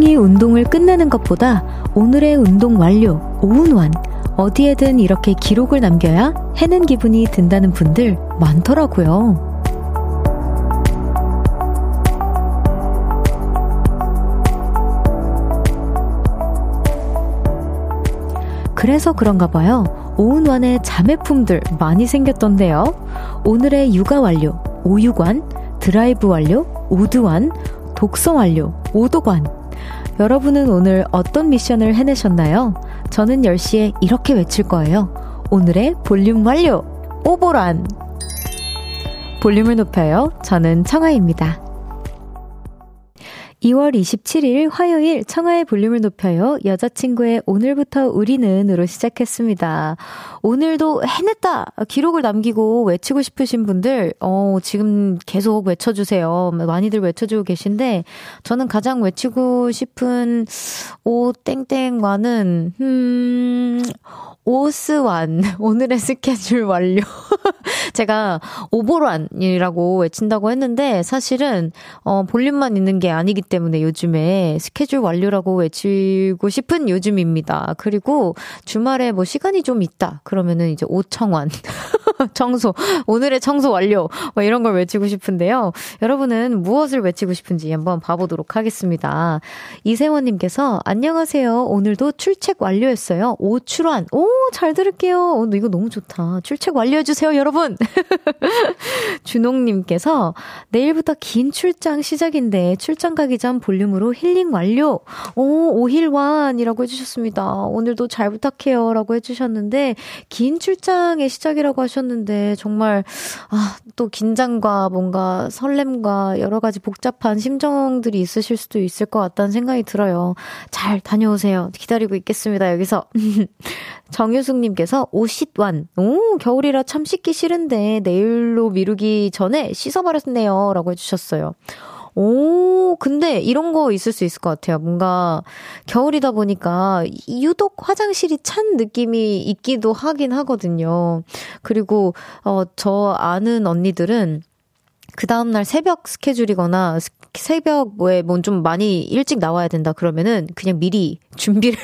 조용히 운동을 끝내는 것보다 오늘의 운동 완료, 오운완, 어디에든 이렇게 기록을 남겨야 해는 기분이 든다는 분들 많더라고요. 그래서 그런가 봐요. 오운완에 자매품들 많이 생겼던데요. 오늘의 육아 완료, 오유관, 드라이브 완료, 오드완, 독서 완료, 오독완. 여러분은 오늘 어떤 미션을 해내셨나요? 저는 10시에 이렇게 외칠 거예요. 오늘의 볼륨 완료! 오볼완! 볼륨을 높여요. 저는 청하입니다. 2월 27일 화요일 청하의 볼륨을 높여요. 여자친구의 오늘부터 우리는으로 시작했습니다. 오늘도 해냈다! 기록을 남기고 외치고 싶으신 분들, 어, 지금 계속 외쳐주세요. 많이들 외쳐주고 계신데, 저는 가장 외치고 싶은 오, 땡땡과는, 음, 오스완. 오늘의 스케줄 완료. 제가 오보란이라고 외친다고 했는데 사실은 어 볼륨만 있는 게 아니기 때문에 요즘에 스케줄 완료라고 외치고 싶은 요즘입니다. 그리고 주말에 뭐 시간이 좀 있다. 그러면은 이제 오청완. 청소. 오늘의 청소 완료. 뭐 이런 걸 외치고 싶은데요. 여러분은 무엇을 외치고 싶은지 한번 봐보도록 하겠습니다. 이세원님께서 안녕하세요. 오늘도 출첵 완료했어요. 오출환. 오, 잘 들을게요. 오, 이거 너무 좋다. 출첵 완료해주세요, 여러분. 준홍님께서 내일부터 긴 출장 시작인데 출장 가기 전 볼륨으로 힐링 완료. 오, 오힐완이라고 해주셨습니다. 오늘도 잘 부탁해요. 라고 해주셨는데, 긴 출장의 시작이라고 하셨는데, 정말, 아, 또 긴장과 뭔가 설렘과 여러 가지 복잡한 심정들이 있으실 수도 있을 것 같다는 생각이 들어요. 잘 다녀오세요. 기다리고 있겠습니다. 여기서. 정유숙님께서 오십완. 오, 겨울이라 참 씻기 싫은데 내일로 미루기 전에 씻어버렸네요. 라고 해주셨어요. 오, 근데 이런 거 있을 수 있을 것 같아요. 뭔가 겨울이다 보니까 유독 화장실이 찬 느낌이 있기도 하긴 하거든요. 그리고, 어, 저 아는 언니들은 그 다음날 새벽 스케줄이거나 새벽 뭐에 뭐좀 많이 일찍 나와야 된다 그러면은 그냥 미리 준비를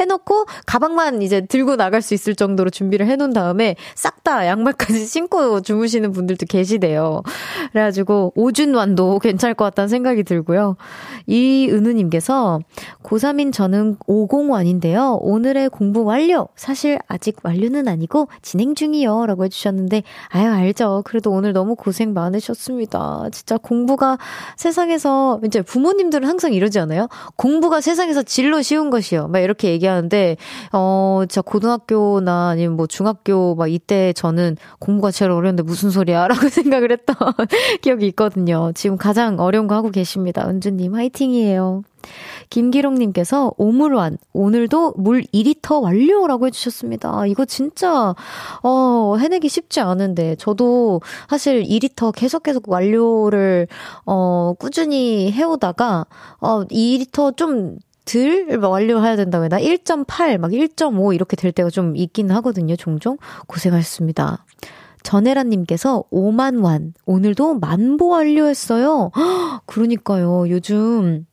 해놓고 가방만 이제 들고 나갈 수 있을 정도로 준비를 해놓은 다음에 싹 다 양말까지 신고 주무시는 분들도 계시대요. 그래가지고 오준완도 괜찮을 것 같다는 생각이 들고요. 이은우님께서 고3인 저는 5공완인데요. 오늘의 공부 완료! 사실 아직 완료는 아니고 진행 중이요. 라고 해주셨는데, 아유, 알죠. 그래도 오늘 너무 고생 많으셨습니다. 진짜 공부가 세상에서, 이제 부모님들은 항상 이러지 않아요? 공부가 세상에서 진로 쉬운 것이요. 막 이렇게 이렇게 얘기하는데, 어, 진짜 고등학교나 아니면 뭐 중학교 막 이때 저는 공부가 제일 어려운데 무슨 소리야? 라고 생각을 했던 기억이 있거든요. 지금 가장 어려운 거 하고 계십니다. 은주님, 화이팅이에요. 김기롱님께서 오물완 오늘도 물 2리터 완료라고 해주셨습니다. 이거 진짜 어 해내기 쉽지 않은데 저도 사실 2리터 계속 계속 완료를 어 꾸준히 해오다가 어 2리터 좀 들 완료해야 된다고 해나 1.8, 막 1.5 이렇게 될 때가 좀 있긴 하거든요, 종종. 고생하셨습니다. 전혜라님께서 5만 완. 오늘도 만보 완료했어요. 그러니까요, 요즘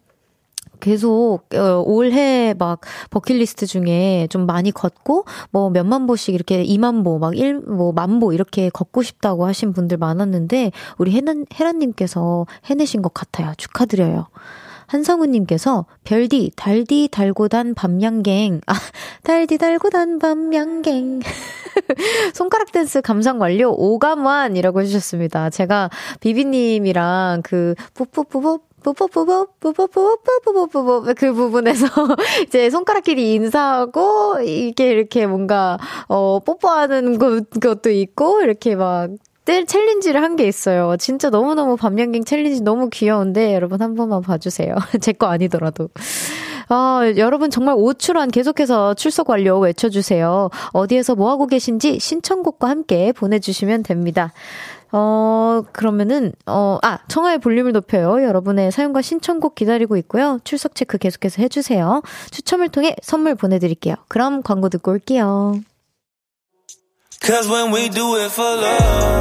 계속 어, 올해 막 버킷리스트 중에 좀 많이 걷고 뭐 몇만 보씩 이렇게 2만 보, 막 1, 뭐 만보 이렇게 걷고 싶다고 하신 분들 많았는데 우리 혜라, 혜라님께서 해내신 것 같아요. 축하드려요. 한성우님께서 별디 달디 달고 단 밤양갱 아 달디 달고 단 밤양갱 손가락 댄스 감상 완료 오감완이라고 해주셨습니다. 제가 비비님이랑 그 뿌뿌뿌뿌 뽀뽀뽀뽀뽀뽀뽀뽀뽀뽀뽀뽀 그 부분에서 이제 손가락끼리 인사하고 이게 이렇게 뭔가 어 뽀뽀하는 것, 것도 있고 이렇게 막 챌린지를 한 게 있어요. 진짜 너무너무 밤양갱 챌린지 너무 귀여운데 여러분 한 번만 봐주세요. 제 거 아니더라도. 아, 여러분 정말 오출완 계속해서 출석 완료 외쳐주세요. 어디에서 뭐하고 계신지 신청곡과 함께 보내주시면 됩니다. 어, 그러면은, 어, 아, 청하의 볼륨을 높여요. 여러분의 사연과 신청곡 기다리고 있고요. 출석 체크 계속해서 해주세요. 추첨을 통해 선물 보내드릴게요. 그럼 광고 듣고 올게요. Cause when we do it for love,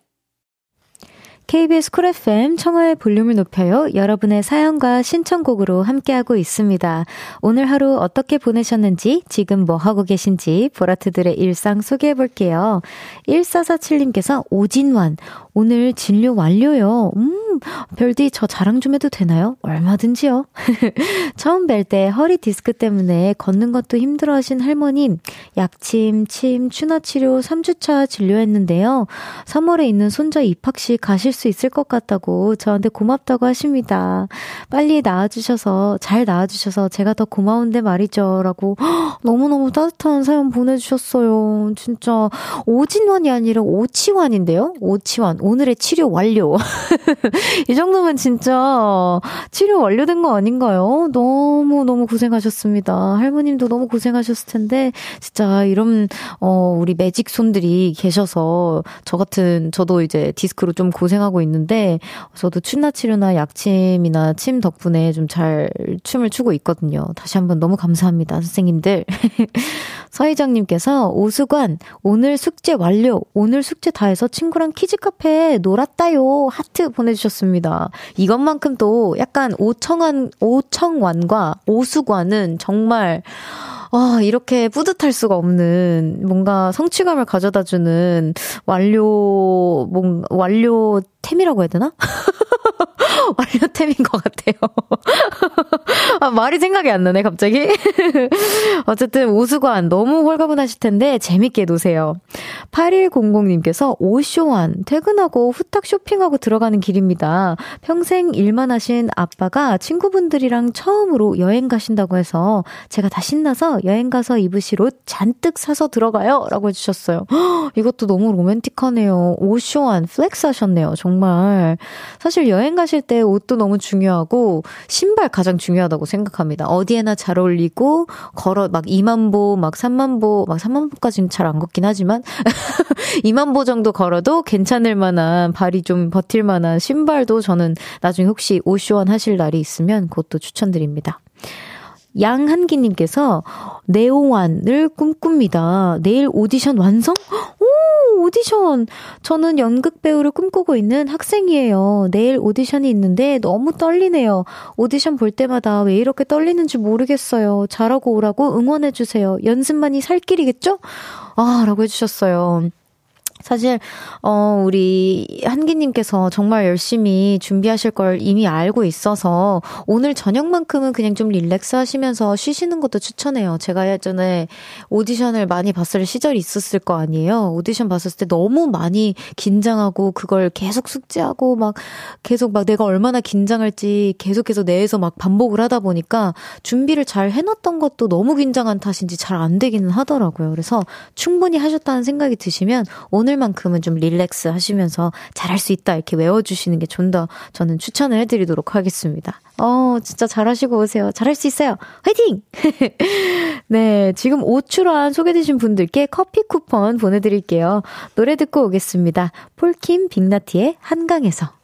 KBS 쿨 FM 청하의 볼륨을 높여요. 여러분의 사연과 신청곡으로 함께하고 있습니다. 오늘 하루 어떻게 보내셨는지, 지금 뭐 하고 계신지 보라트들의 일상 소개해 볼게요. 1447님께서 오진환, 오늘 진료 완료요. 음, 별디 저 자랑 좀 해도 되나요? 얼마든지요. 처음 뵐 때 허리 디스크 때문에 걷는 것도 힘들어 하신 할머님, 약침, 침, 추나 치료 3주차 진료했는데요. 3월에 있는 손자 입학식 가실 수 있을 것 같다고 저한테 고맙다고 하십니다. 빨리 나와주셔서, 잘 나와주셔서 제가 더 고마운데 말이죠. 라고 너무너무 따뜻한 사연 보내주셨어요. 진짜 오치완이 아니라 오치완인데요? 오치완. 오늘의 치료 완료. 이 정도면 진짜 치료 완료된 거 아닌가요? 너무너무 고생하셨습니다. 할머님도 너무 고생하셨을 텐데, 진짜 이런, 어, 우리 매직 손들이 계셔서, 저 같은, 저도 이제 디스크로 좀 고생하고 있는데, 저도 추나 치료나 약침이나 침 덕분에 좀 잘 춤을 추고 있거든요. 다시 한번 너무 감사합니다, 선생님들. 서희정님께서, 오숙완, 오늘 숙제 완료. 오늘 숙제 다 해서 친구랑 키즈 카페 놀았다요. 하트 보내주셨습니다. 이것만큼 또 약간 오청한, 오청완과 오수관은 정말, 아, 이렇게 뿌듯할 수가 없는 뭔가 성취감을 가져다 주는 완료, 뭔, 완료템이라고 해야 되나? 완료템인 것 같아요. 아, 말이 생각이 안 나네, 갑자기. 어쨌든, 오수관 너무 홀가분하실 텐데, 재밌게 노세요. 8100님께서 오쇼완, 퇴근하고 후딱 쇼핑하고 들어가는 길입니다. 평생 일만 하신 아빠가 친구분들이랑 처음으로 여행 가신다고 해서, 제가 다 신나서 여행 가서 입으실 옷 잔뜩 사서 들어가요. 라고 해주셨어요. 이것도 너무 로맨틱하네요. 오쇼완, 플렉스 하셨네요. 정말. 사실 여행 가실 때 옷도 너무 중요하고 신발 가장 중요하다고 생각합니다. 어디에나 잘 어울리고 걸어 막 2만 보, 막 3만 보, 막 3만 보까지는 잘 안 걷긴 하지만 2만 보 정도 걸어도 괜찮을 만한 발이 좀 버틸 만한 신발도 저는 나중에 혹시 오쇼원 하실 날이 있으면 그것도 추천드립니다. 양한기님께서 네오완을 꿈꿉니다. 내일 오디션 완성? 오, 오디션! 저는 연극 배우를 꿈꾸고 있는 학생이에요. 내일 오디션이 있는데 너무 떨리네요. 오디션 볼 때마다 왜 이렇게 떨리는지 모르겠어요. 잘하고 오라고 응원해주세요. 연습만이 살 길이겠죠? 아, 라고 해주셨어요. 사실, 어, 우리 한기님께서 정말 열심히 준비하실 걸 이미 알고 있어서 오늘 저녁만큼은 그냥 좀 릴렉스 하시면서 쉬시는 것도 추천해요. 제가 예전에 오디션을 많이 봤을 시절이 있었을 거 아니에요. 오디션 봤을 때 너무 많이 긴장하고 그걸 계속 숙지하고 막 계속 막 내가 얼마나 긴장할지 계속해서 내에서 막 반복을 하다 보니까 준비를 잘 해놨던 것도 너무 긴장한 탓인지 잘 안 되기는 하더라고요. 그래서 충분히 하셨다는 생각이 드시면 오늘 오늘만큼은 좀 릴렉스 하시면서 잘할 수 있다 이렇게 외워주시는 게 좀 더 저는 추천을 해드리도록 하겠습니다. 어, 진짜 잘하시고 오세요. 잘할 수 있어요. 화이팅! 네, 지금 오출한 소개되신 분들께 커피 쿠폰 보내드릴게요. 노래 듣고 오겠습니다. 폴킴 빅나티의 한강에서.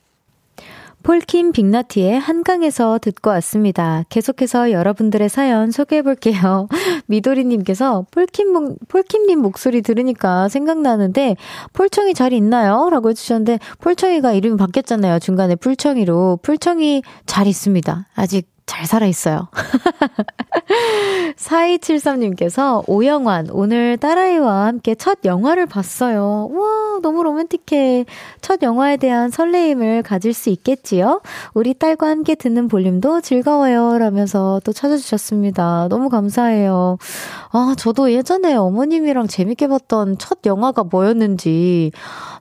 폴킴 빅나티의 한강에서 듣고 왔습니다. 계속해서 여러분들의 사연 소개해 볼게요. 미도리님께서 폴킴, 폴킴님 목소리 들으니까 생각나는데 폴청이 잘 있나요? 라고 해주셨는데 폴청이가 이름이 바뀌었잖아요. 중간에 풀청이로. 풀청이 잘 있습니다. 아직 잘 살아있어요. 4273님께서 오영환, 오늘 딸아이와 함께 첫 영화를 봤어요. 와, 너무 로맨틱해. 첫 영화에 대한 설레임을 가질 수 있겠지요? 우리 딸과 함께 듣는 볼륨도 즐거워요. 라면서 또 찾아주셨습니다. 너무 감사해요. 아, 저도 예전에 어머님이랑 재밌게 봤던 첫 영화가 뭐였는지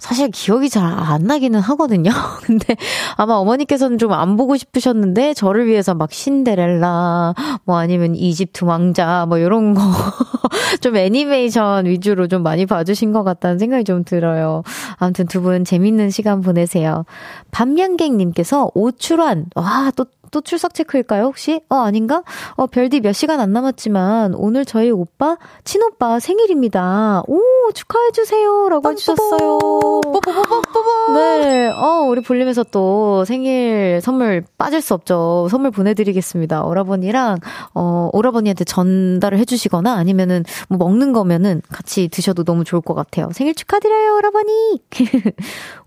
사실 기억이 잘 안 나기는 하거든요. 근데 아마 어머니께서는 좀 안 보고 싶으셨는데 저를 위해서 막 신데렐라, 뭐 아니면 이집트 왕자, 뭐 이런 거. 좀 애니메이션 위주로 좀 많이 봐주신 것 같다는 생각이 좀 들어요. 아무튼 두 분 재밌는 시간 보내세요. 밤양갱님께서 오출환, 와, 또또 출석 체크일까요, 혹시? 어, 아닌가? 어, 별디 몇 시간 안 남았지만, 오늘 저희 오빠, 친오빠 생일입니다. 오, 축하해주세요. 라고 해주셨어요. 네, 어, 우리 볼륨에서 또 생일 선물 빠질 수 없죠. 선물 보내드리겠습니다. 오라버니랑, 어, 오라버니한테 전달을 해주시거나 아니면은 뭐 먹는 거면은 같이 드셔도 너무 좋을 것 같아요. 생일 축하드려요, 오라버니!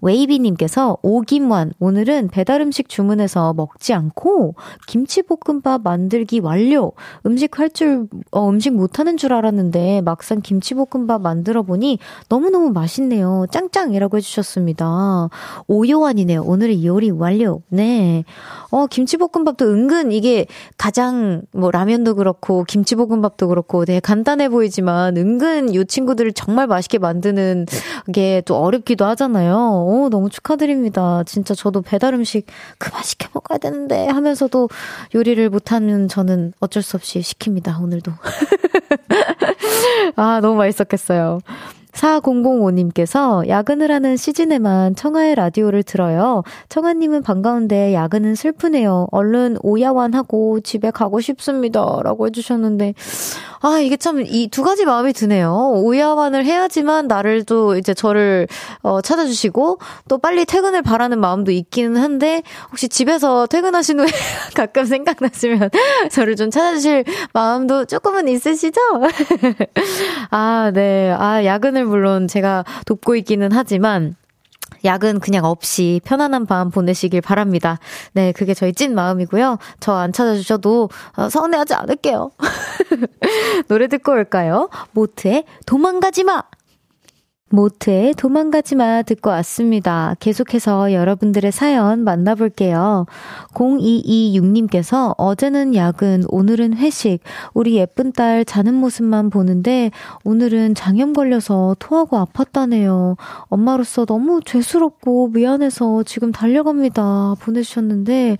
웨이비님께서 오김완, 오늘은 배달 음식 주문해서 먹지 않고 김치볶음밥 만들기 완료. 음식 할 줄, 어, 음식 못하는 줄 알았는데 막상 김치볶음밥 만들어 보니 너무너무 맛있네요. 짱짱이라고 해주셨습니다. 오요환이네요. 오늘의 요리 완료. 네. 어, 김치볶음밥도 은근 이게 가장 뭐 라면도 그렇고 김치볶음밥도 그렇고 되게 간단해 보이지만 은근 요 친구들을 정말 맛있게 만드는 게 또 어렵기도 하잖아요. 오, 너무 축하드립니다. 진짜 저도 배달 음식 그만 시켜 먹어야 되는데 하면서도 요리를 못하는 저는 어쩔 수 없이 시킵니다. 오늘도. 아, 너무 맛있었겠어요. 4005님께서 야근을 하는 시즌에만 청하의 라디오를 들어요. 청하님은 반가운데 야근은 슬프네요. 얼른 오야완하고 집에 가고 싶습니다. 라고 해주셨는데, 아, 이게 참 이 두 가지 마음이 드네요. 오야완을 해야지만 나를 또 이제 저를 어, 찾아주시고 또 빨리 퇴근을 바라는 마음도 있기는 한데 혹시 집에서 퇴근하신 후에 가끔 생각나시면 저를 좀 찾아주실 마음도 조금은 있으시죠? 아, 네. 아, 야근을 물론 제가 돕고 있기는 하지만 야근 그냥 없이 편안한 밤 보내시길 바랍니다. 네, 그게 저희 찐 마음이고요. 저 안 찾아주셔도 어, 서운해하지 않을게요. 노래 듣고 올까요? 모트의 도망가지 마! 모트의 도망가지 마 듣고 왔습니다. 계속해서 여러분들의 사연 만나볼게요. 0226님께서 어제는 야근, 오늘은 회식, 우리 예쁜 딸 자는 모습만 보는데 오늘은 장염 걸려서 토하고 아팠다네요. 엄마로서 너무 죄스럽고 미안해서 지금 달려갑니다. 보내주셨는데,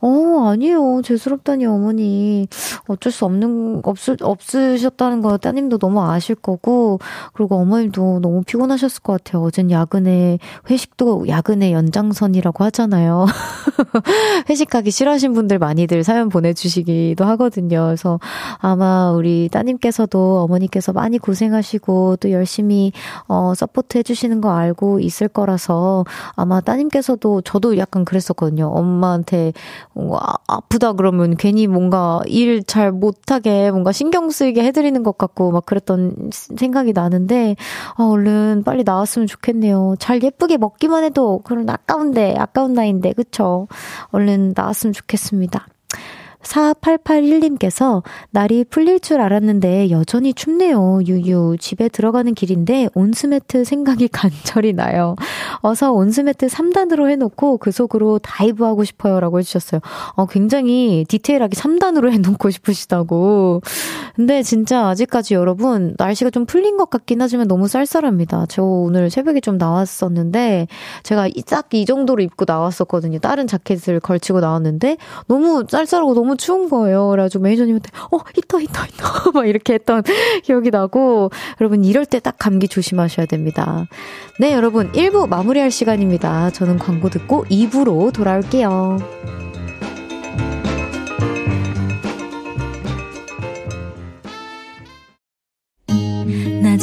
어, 아니에요. 죄스럽다니, 어머니. 어쩔 수 없는, 없으, 없으셨다는 거 따님도 너무 아실 거고, 그리고 어머님도 너무 피곤하셨을 것 같아요. 어젠 야근에, 회식도 야근의 연장선이라고 하잖아요. 회식하기 싫어하신 분들 많이들 사연 보내주시기도 하거든요. 그래서 아마 우리 따님께서도 어머니께서 많이 고생하시고, 또 열심히, 어, 서포트 해주시는 거 알고 있을 거라서, 아마 따님께서도, 저도 약간 그랬었거든요. 엄마한테 뭔가 아, 아프다 그러면 괜히 뭔가 일 잘 못하게 뭔가 신경 쓰이게 해드리는 것 같고 막 그랬던 생각이 나는데 아, 얼른 빨리 나왔으면 좋겠네요. 잘 예쁘게 먹기만 해도 그런 아까운데 아까운 나이인데 그쵸? 얼른 나왔으면 좋겠습니다. 4881님께서 날이 풀릴 줄 알았는데 여전히 춥네요. 유유. 집에 들어가는 길인데 온스매트 생각이 간절히 나요. 어서 온스매트 3단으로 해놓고 그 속으로 다이브하고 싶어요. 라고 해주셨어요. 어, 굉장히 디테일하게 3단으로 해놓고 싶으시다고. 근데 진짜 아직까지 여러분 날씨가 좀 풀린 것 같긴 하지만 너무 쌀쌀합니다. 저 오늘 새벽에 좀 나왔었는데 제가 딱 이 정도로 입고 나왔었거든요. 다른 자켓을 걸치고 나왔는데 너무 쌀쌀하고 너무 추운 거예요. 그래가지고 매니저님한테, 어, 히터, 히터, 히터. 막 이렇게 했던 기억이 나고, 여러분, 이럴 때 딱 감기 조심하셔야 됩니다. 네, 여러분, 1부 마무리할 시간입니다. 저는 광고 듣고 2부로 돌아올게요.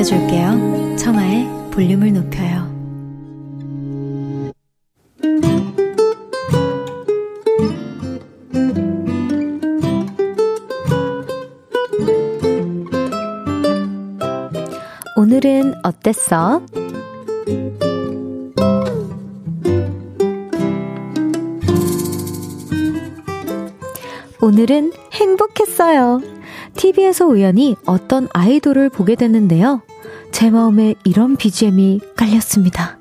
높여줄게요 청하의 볼륨을 높여요 오늘은 어땠어? 오늘은 행복했어요. TV에서 우연히 어떤 아이돌을 보게 됐는데요. 제 마음에 이런 BGM이 깔렸습니다.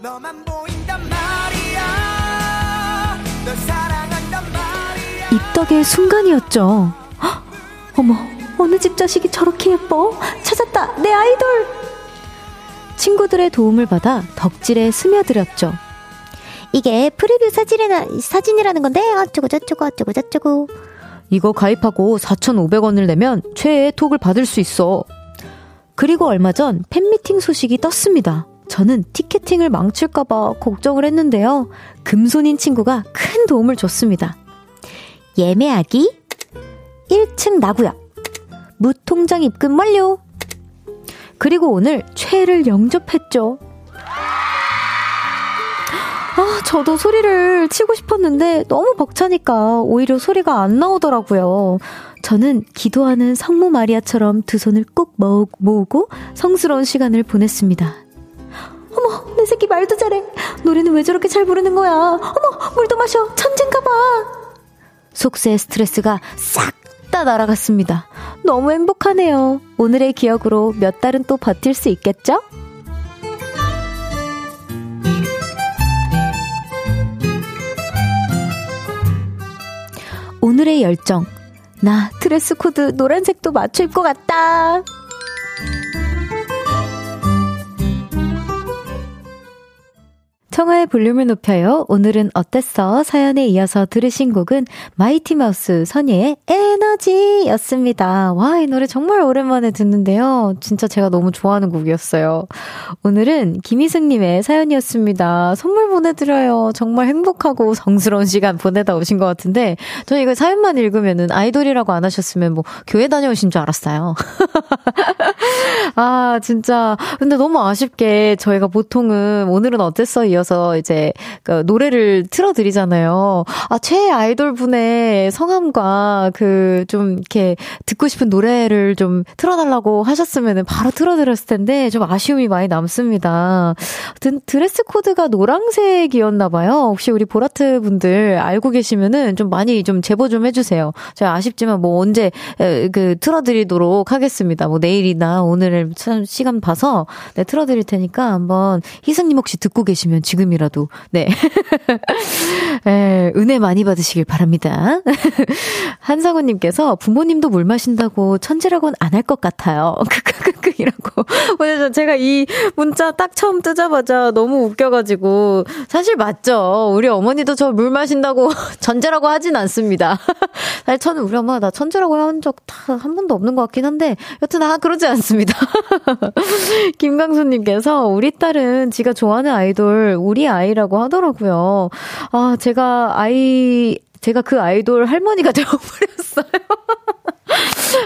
너만 보인단 말이야. 널 사랑 축덕의 순간이었죠. 헉, 어머, 어느 집 자식이 저렇게 예뻐? 찾았다, 내 아이돌! 친구들의 도움을 받아 덕질에 스며들었죠. 이게 프리뷰 사진이라, 사진이라는 건데, 어쩌고 저쩌고 어쩌고 저쩌고. 이거 가입하고 4,500원을 내면 최애 톡을 받을 수 있어. 그리고 얼마 전 팬미팅 소식이 떴습니다. 저는 티켓팅을 망칠까봐 걱정을 했는데요. 금손인 친구가 큰 도움을 줬습니다. 예매하기 1층 나구역 무통장 입금 완료 그리고 오늘 최애를 영접했죠. 아, 저도 소리를 치고 싶었는데 너무 벅차니까 오히려 소리가 안 나오더라고요. 저는 기도하는 성모 마리아처럼 두 손을 꾹 모으고 성스러운 시간을 보냈습니다. 어머, 내 새끼 말도 잘해. 노래는 왜 저렇게 잘 부르는 거야? 어머, 물도 마셔. 천진가 봐. 속세 스트레스가 싹 다 날아갔습니다. 너무 행복하네요. 오늘의 기억으로 몇 달은 또 버틸 수 있겠죠? 오늘의 열정. 나 드레스 코드 노란색도 맞춰 입고 갔다. 청하의 볼륨을 높여요. 오늘은 어땠어? 사연에 이어서 들으신 곡은 마이티 마우스 선예의 에너지였습니다. 와, 이 노래 정말 오랜만에 듣는데요. 진짜 제가 너무 좋아하는 곡이었어요. 오늘은 김희승님의 사연이었습니다. 선물 보내드려요. 정말 행복하고 성스러운 시간 보내다 오신 것 같은데, 저 이거 사연만 읽으면은 아이돌이라고 안 하셨으면 뭐 교회 다녀오신 줄 알았어요. 아, 진짜. 근데 너무 아쉽게 저희가 보통은 오늘은 어땠어? 이어 이어서 이제 그 노래를 틀어드리잖아요. 아, 최애 아이돌 분의 성함과 그 좀 이렇게 듣고 싶은 노래를 좀 틀어달라고 하셨으면 바로 틀어드렸을 텐데 좀 아쉬움이 많이 남습니다. 드레스 코드가 노랑색이었나 봐요. 혹시 우리 보라트 분들 알고 계시면은 좀 많이 좀 제보 좀 해주세요. 제가 아쉽지만 뭐 언제 그 틀어드리도록 하겠습니다. 뭐 내일이나 오늘 참 시간 봐서 네, 틀어드릴 테니까 한번 희승님 혹시 듣고 계시면 지금이라도, 네. 에, 은혜 많이 받으시길 바랍니다. 한상우님께서 부모님도 물 마신다고 천재라고는 안 할 것 같아요. 크크크크이라고. 오늘 제가 이 문자 딱 처음 뜨자마자 너무 웃겨가지고, 사실 맞죠. 우리 어머니도 저 물 마신다고 천재라고 하진 않습니다. 사실 저는 우리 엄마가 나 천재라고 한 적 다 한 번도 없는 것 같긴 한데, 여튼 아, 그러지 않습니다. 김강수님께서 우리 딸은 지가 좋아하는 아이돌 우리 아이라고 하더라고요. 아, 제가 아이, 제가 그 아이돌 할머니가 되어버렸어요.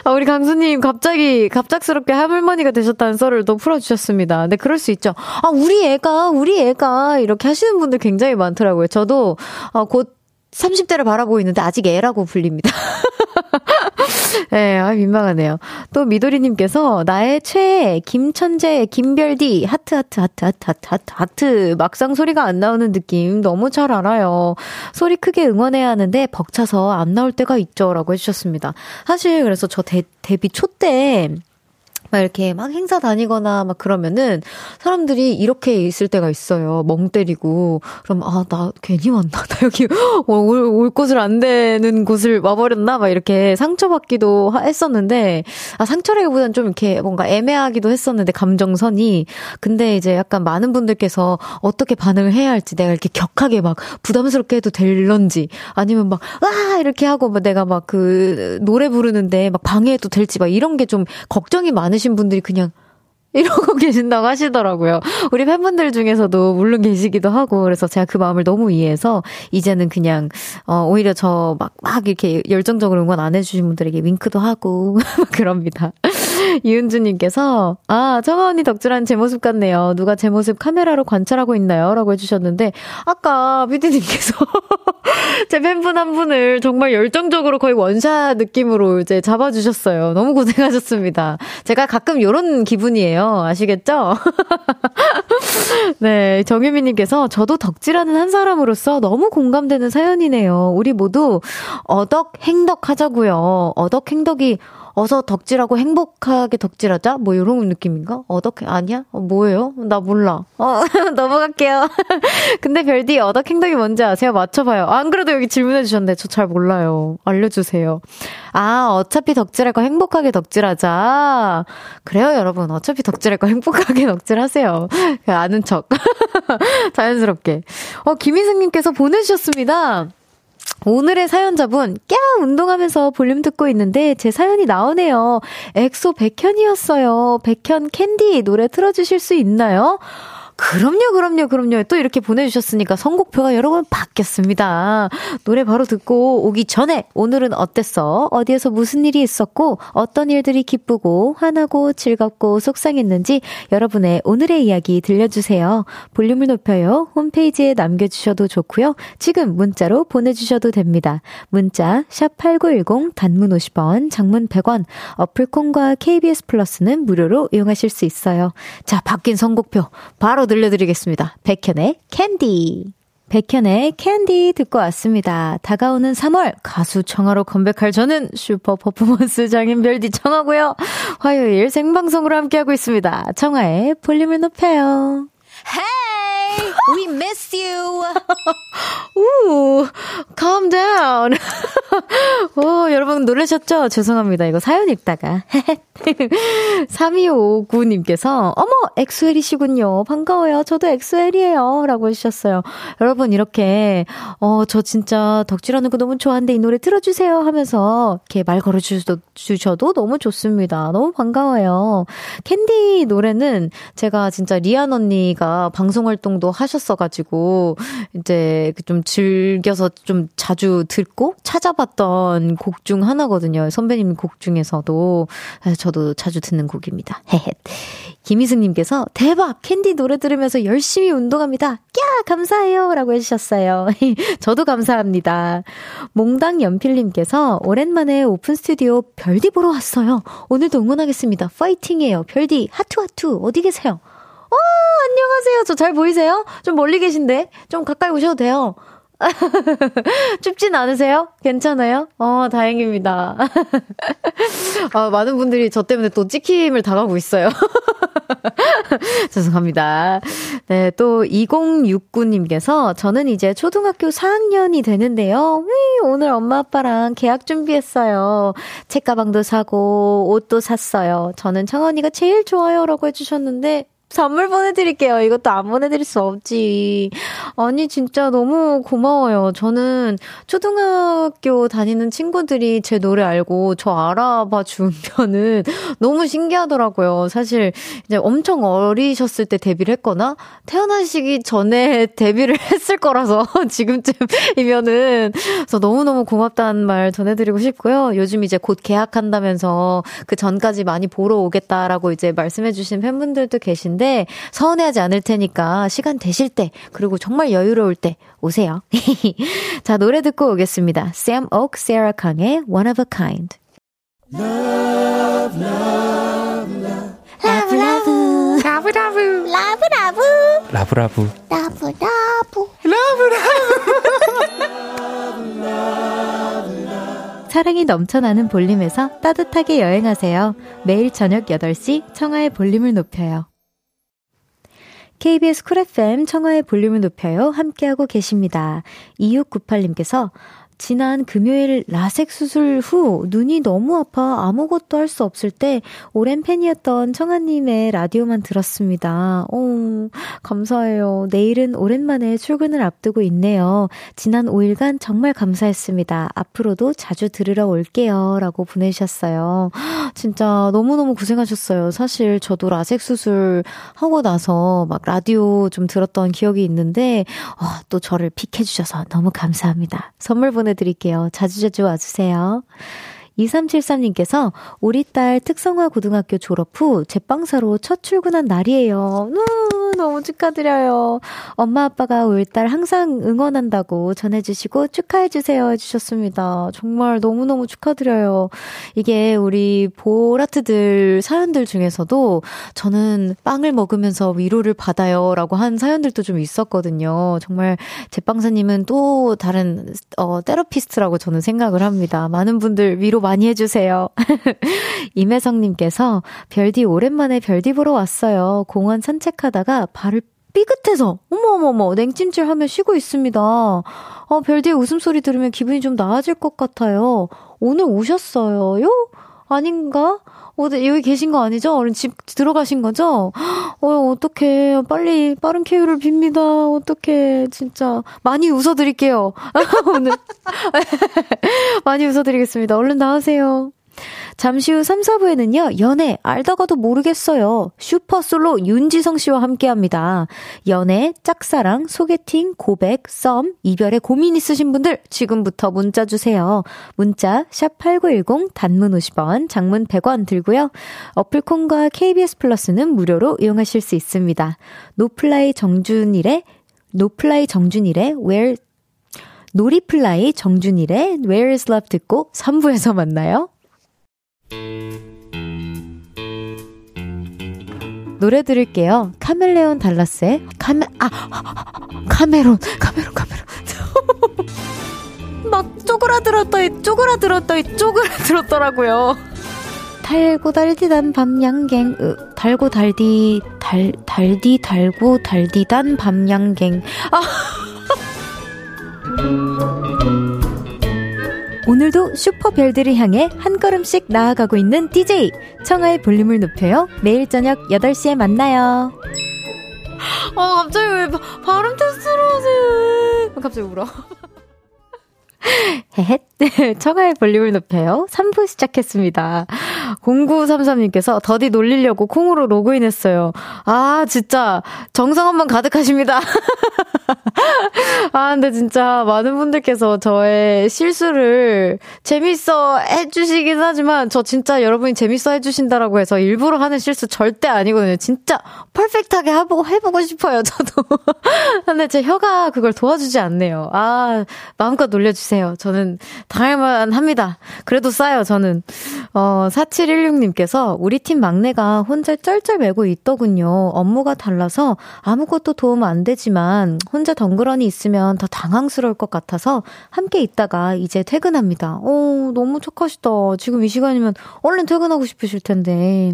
아, 우리 강수님, 갑자기, 갑작스럽게 할머니가 되셨다는 썰을 또 풀어주셨습니다. 네, 그럴 수 있죠. 아, 우리 애가, 우리 애가, 이렇게 하시는 분들 굉장히 많더라고요. 저도, 아, 곧 30대를 바라보고 있는데, 아직 애라고 불립니다. 네, 아, 민망하네요. 또 미도리님께서 나의 최애 김천재 김별디 하트 하트 하트 하트 하트 하트 하트 막상 소리가 안 나오는 느낌 너무 잘 알아요. 소리 크게 응원해야 하는데 벅차서 안 나올 때가 있죠라고 해주셨습니다. 사실 그래서 저 데, 데뷔 초 때 막 이렇게 막 행사 다니거나 막 그러면은 사람들이 이렇게 있을 때가 있어요. 멍 때리고. 그럼, 아, 나 괜히 왔나? 나 여기 올, 올 곳을 안 되는 곳을 와버렸나? 막 이렇게 상처받기도 했었는데, 아, 상처라기보단 좀 이렇게 뭔가 애매하기도 했었는데, 감정선이. 근데 이제 약간 많은 분들께서 어떻게 반응을 해야 할지 내가 이렇게 격하게 막 부담스럽게 해도 될런지, 아니면 막, 와! 이렇게 하고 막 내가 막 그 노래 부르는데 막 방해해도 될지 막 이런 게 좀 걱정이 많으 신 많으신 분들이 그냥 이러고 계신다고 하시더라고요. 우리 팬분들 중에서도 물론 계시기도 하고, 그래서 제가 그 마음을 너무 이해해서, 이제는 그냥, 어, 오히려 저 막, 막 이렇게 열정적으로 응원 안 해주신 분들에게 윙크도 하고, 그럽니다. 이은주님께서, 아, 청아 언니 덕질한 제 모습 같네요. 누가 제 모습 카메라로 관찰하고 있나요? 라고 해주셨는데, 아까 뷰티님께서 제 팬분 한 분을 정말 열정적으로 거의 원샷 느낌으로 이제 잡아주셨어요. 너무 고생하셨습니다. 제가 가끔 요런 기분이에요. 아시겠죠? 네, 정유미님께서 저도 덕질하는 한 사람으로서 너무 공감되는 사연이네요. 우리 모두 어덕 행덕 하자고요. 어덕 행덕이 어서 덕질하고 행복하게 덕질하자? 뭐 이런 느낌인가? 어덕, 아니야? 어, 뭐예요? 나 몰라. 어, 넘어갈게요. 근데 별디 어덕 행동이 뭔지 아세요? 맞춰봐요. 안 그래도 여기 질문해주셨는데 저 잘 몰라요. 알려주세요. 아, 어차피 덕질할 거 행복하게 덕질하자. 그래요, 여러분. 어차피 덕질할 거 행복하게 덕질하세요. 아는 척. 자연스럽게. 어, 김희승님께서 보내주셨습니다. 오늘의 사연자분, 꺄! 운동하면서 볼륨 듣고 있는데 제 사연이 나오네요. 엑소 백현이었어요. 백현 캔디 노래 틀어주실 수 있나요? 그럼요, 그럼요, 그럼요. 또 이렇게 보내주셨으니까 선곡표가 여러 번 바뀌었습니다. 노래 바로 듣고 오기 전에 오늘은 어땠어? 어디에서 무슨 일이 있었고, 어떤 일들이 기쁘고, 화나고, 즐겁고, 속상했는지 여러분의 오늘의 이야기 들려주세요. 볼륨을 높여요. 홈페이지에 남겨주셔도 좋고요. 지금 문자로 보내주셔도 됩니다. 문자, 샵8910, 단문 50원, 장문 100원, 어플 콩과 KBS 플러스는 무료로 이용하실 수 있어요. 자, 바뀐 선곡표. 바로 들려드리겠습니다. 백현의 캔디. 백현의 캔디 듣고 왔습니다. 다가오는 3월 가수 청하로 컴백할 저는 슈퍼 퍼포먼스 장인 별디 청하고요. 화요일 생방송으로 함께하고 있습니다. 청아의 볼륨을 높여요. Hey, we miss you. 우, calm down. 오, 여러분 놀라셨죠? 죄송합니다. 이거 사연 읽다가. 3259님께서, 어머, 엑소엘이시군요. 반가워요. 저도 엑소엘이에요. 라고 해주셨어요. 여러분, 이렇게, 어, 저 진짜 덕질하는 거 너무 좋아하는데 이 노래 틀어주세요 하면서 이렇게 말 걸어주셔도 너무 좋습니다. 너무 반가워요. 캔디 노래는 제가 진짜 리안 언니가 방송 활동도 하셨 어가지고, 이제 좀 즐겨서 좀 자주 듣고 찾아봤던 곡 중 하나거든요. 선배님 곡 중에서도. 저도 자주 듣는 곡입니다. 헤헤. 김희승님께서 대박! 캔디 노래 들으면서 열심히 운동합니다. 꺄! 감사해요! 라고 해주셨어요. 저도 감사합니다. 몽당 연필님께서 오랜만에 오픈 스튜디오 별디 보러 왔어요. 오늘도 응원하겠습니다. 파이팅이에요. 별디, 하투 하투, 어디 계세요? 와, 안녕하세요. 저 잘 보이세요? 좀 멀리 계신데? 좀 가까이 오셔도 돼요. 춥진 않으세요? 괜찮아요? 어, 다행입니다. 아, 많은 분들이 저 때문에 또 찍힘을 당하고 있어요. 죄송합니다. 네, 또 2069님께서 저는 이제 초등학교 4학년이 되는데요. 오늘 엄마 아빠랑 계약 준비했어요. 책가방도 사고 옷도 샀어요. 저는 청원이가 제일 좋아요 라고 해주셨는데 선물 보내드릴게요. 이것도 안 보내드릴 수 없지. 아니, 진짜 너무 고마워요. 저는 초등학교 다니는 친구들이 제 노래 알고 저 알아봐 주면은 너무 신기하더라고요. 사실 이제 엄청 어리셨을 때 데뷔를 했거나 태어나시기 전에 데뷔를 했을 거라서 지금쯤이면은 그래서 너무너무 고맙다는 말 전해드리고 싶고요. 요즘 이제 곧 계약한다면서 그 전까지 많이 보러 오겠다라고 이제 말씀해주신 팬분들도 계신데 있는데 서운해하지 않을 테니까 시간 되실 때 그리고 정말 여유로울 때 오세요. 자, 노래 듣고 오겠습니다. Sam Ock, Sarah Kang의 One of a Kind. Love, love, love. love love love love 라브라브 라브라브 라브라브 라브라브 사랑이 넘쳐나는 볼륨에서 따뜻하게 여행하세요. 매일 저녁 8시 청하의 볼륨을 높여요. KBS 쿨 FM 청하의 볼륨을 높여요. 함께하고 계십니다. 2698님께서 지난 금요일 라섹 수술 후 눈이 너무 아파 아무것도 할 수 없을 때 오랜 팬이었던 청아님의 라디오만 들었습니다. 오, 감사해요. 내일은 오랜만에 출근을 앞두고 있네요. 지난 5일간 정말 감사했습니다. 앞으로도 자주 들으러 올게요. 라고 보내주셨어요. 진짜 너무너무 고생하셨어요. 사실 저도 라섹 수술 하고 나서 막 라디오 좀 들었던 기억이 있는데, 어, 또 저를 픽해주셔서 너무 감사합니다. 선물 보내 보내드릴게요. 자주자주 와주세요. 2373님께서 우리 딸 특성화 고등학교 졸업 후 제빵사로 첫 출근한 날이에요. 우, 너무 축하드려요. 엄마 아빠가 올딸 항상 응원한다고 전해주시고 축하해주세요 해주셨습니다. 정말 너무너무 축하드려요. 이게 우리 보라트들 사연들 중에서도 저는 빵을 먹으면서 위로를 받아요 라고 한 사연들도 좀 있었거든요. 정말 제빵사님은 또 다른 어, 테러피스트라고 저는 생각을 합니다. 많은 분들 위로 많이 해주세요. 임혜성님께서 별디 오랜만에 별디 보러 왔어요. 공원 산책하다가 발을 삐끗해서 어머어머머 냉찜질 하며 쉬고 있습니다. 어, 별디의 웃음소리 들으면 기분이 좀 나아질 것 같아요. 오늘 오셨어요? 아닌가? 어, 네, 여기 계신 거 아니죠? 얼른 집 들어가신 거죠? 어, 어떡해. 빨리 빠른 쾌유를 빕니다. 어떡해. 진짜. 많이 웃어드릴게요. 오늘. 많이 웃어드리겠습니다. 얼른 나오세요. 잠시 후 3, 4부에는요, 연애, 알다가도 모르겠어요. 슈퍼솔로 윤지성 씨와 함께 합니다. 연애, 짝사랑, 소개팅, 고백, 썸, 이별에 고민 있으신 분들 지금부터 문자 주세요. 문자, 샵8910, 단문 50원, 장문 100원 들고요. 어플콘과 KBS 플러스는 무료로 이용하실 수 있습니다. 노플라이 정준일의, 노플라이 정준일의 Where, 놀이플라이 정준일의 Where is Love 듣고 3부에서 만나요. 노래 들을게요. 카멜레온 달라스의 카메 아 카메론 카메론 카메론 막 쪼그라들었더니 쪼그라들었더니 쪼그라들었더라고요. 달고 달디단 밤양갱 으, 달고 달디 달 달디 달고 달디단 밤양갱 아 오늘도 슈퍼별들을 향해 한 걸음씩 나아가고 있는 DJ 청하의 볼륨을 높여요. 매일 저녁 8시에 만나요. 어, 갑자기 왜 발음 테스트를 하세요? 갑자기 울어. 헤헷. 청하의 볼륨을 높여요. 3부 시작했습니다. 0933님께서 더디 놀리려고 콩으로 로그인했어요. 아, 진짜 정성 한번 가득하십니다. 아, 근데 진짜 많은 분들께서 저의 실수를 재밌어 해주시긴 하지만 저 진짜 여러분이 재밌어 해주신다라고 해서 일부러 하는 실수 절대 아니거든요. 진짜 퍼펙트하게 해보고, 해보고 싶어요, 저도. 근데 제 혀가 그걸 도와주지 않네요. 아, 마음껏 놀려주세요. 저는 당할만 합니다. 그래도 싸요, 저는. 어, 4716님께서 우리 팀 막내가 혼자 쩔쩔 매고 있더군요. 업무가 달라서 아무것도 도움 안 되지만 혼자 덩그러니 있으면 더 당황스러울 것 같아서 함께 있다가 이제 퇴근합니다. 오, 너무 착하시다. 지금 이 시간이면 얼른 퇴근하고 싶으실 텐데.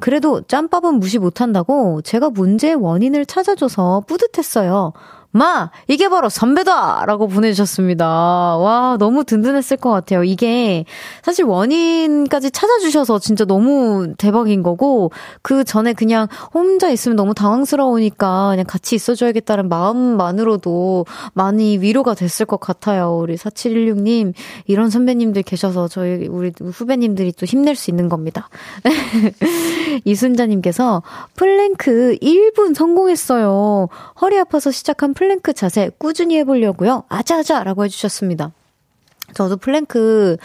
그래도 짬밥은 무시 못한다고 제가 문제의 원인을 찾아줘서 뿌듯했어요. 마! 이게 바로 선배다! 라고 보내주셨습니다. 와, 너무 든든했을 것 같아요. 이게 사실 원인까지 찾아주셔서 진짜 너무 대박인 거고, 그 전에 그냥 혼자 있으면 너무 당황스러우니까 그냥 같이 있어줘야겠다는 마음만으로도 많이 위로가 됐을 것 같아요. 우리 4716님, 이런 선배님들 계셔서 저희, 우리 후배님들이 또 힘낼 수 있는 겁니다. 이순자님께서 플랭크 1분 성공했어요. 허리 아파서 시작한 플랭크 플랭크 자세 꾸준히 해보려고요. 아자아자 라고 해주셨습니다. 저도 플랭크,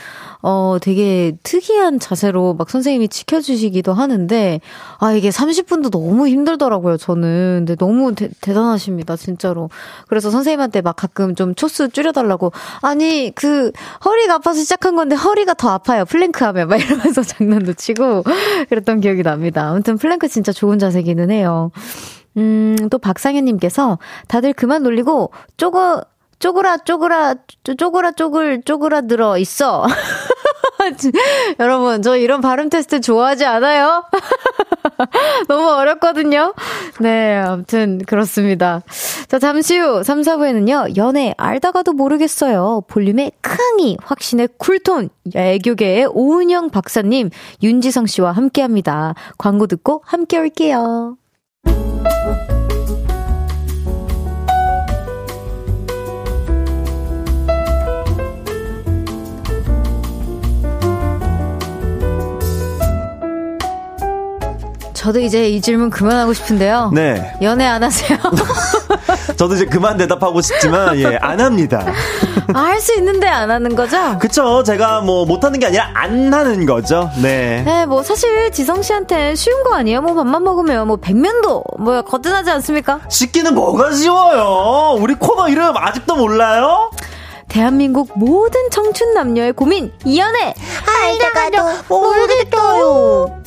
어, 되게 특이한 자세로 막 선생님이 지켜주시기도 하는데, 아, 이게 30분도 너무 힘들더라고요, 저는. 근데 너무 대, 대단하십니다, 진짜로. 그래서 선생님한테 막 가끔 좀 초수 줄여달라고, 아니, 그, 허리가 아파서 시작한 건데 허리가 더 아파요, 플랭크 하면. 막 이러면서 장난도 치고, 그랬던 기억이 납니다. 아무튼 플랭크 진짜 좋은 자세기는 해요. 음, 또 박상현님께서 다들 그만 놀리고 쪼거, 쪼그라, 쪼그라, 쪼그라, 쪼글, 쪼그라 들어 있어. 여러분, 저 이런 발음 테스트 좋아하지 않아요? 너무 어렵거든요? 네, 아무튼, 그렇습니다. 자, 잠시 후 3, 4부에는요, 연애 알다가도 모르겠어요. 볼륨의 크앙이 확신의 쿨톤, 애교계의 오은영 박사님, 윤지성 씨와 함께 합니다. 광고 듣고 함께 올게요. Thank you. 저도 이제 이 질문 그만하고 싶은데요. 네. 연애 안 하세요? 저도 이제 그만 대답하고 싶지만 예, 안 합니다. 아, 할 수 있는데 안 하는 거죠? 그쵸. 제가 뭐 못하는 게 아니라 안 하는 거죠. 네. 네, 뭐 사실 지성 씨한테 쉬운 거 아니에요? 뭐 밥만 먹으면 뭐 백면도 뭐 거뜬하지 않습니까? 씻기는 뭐가 쉬워요. 우리 코너 이름 아직도 몰라요? 대한민국 모든 청춘 남녀의 고민 연애 알다가도 모르겠어요.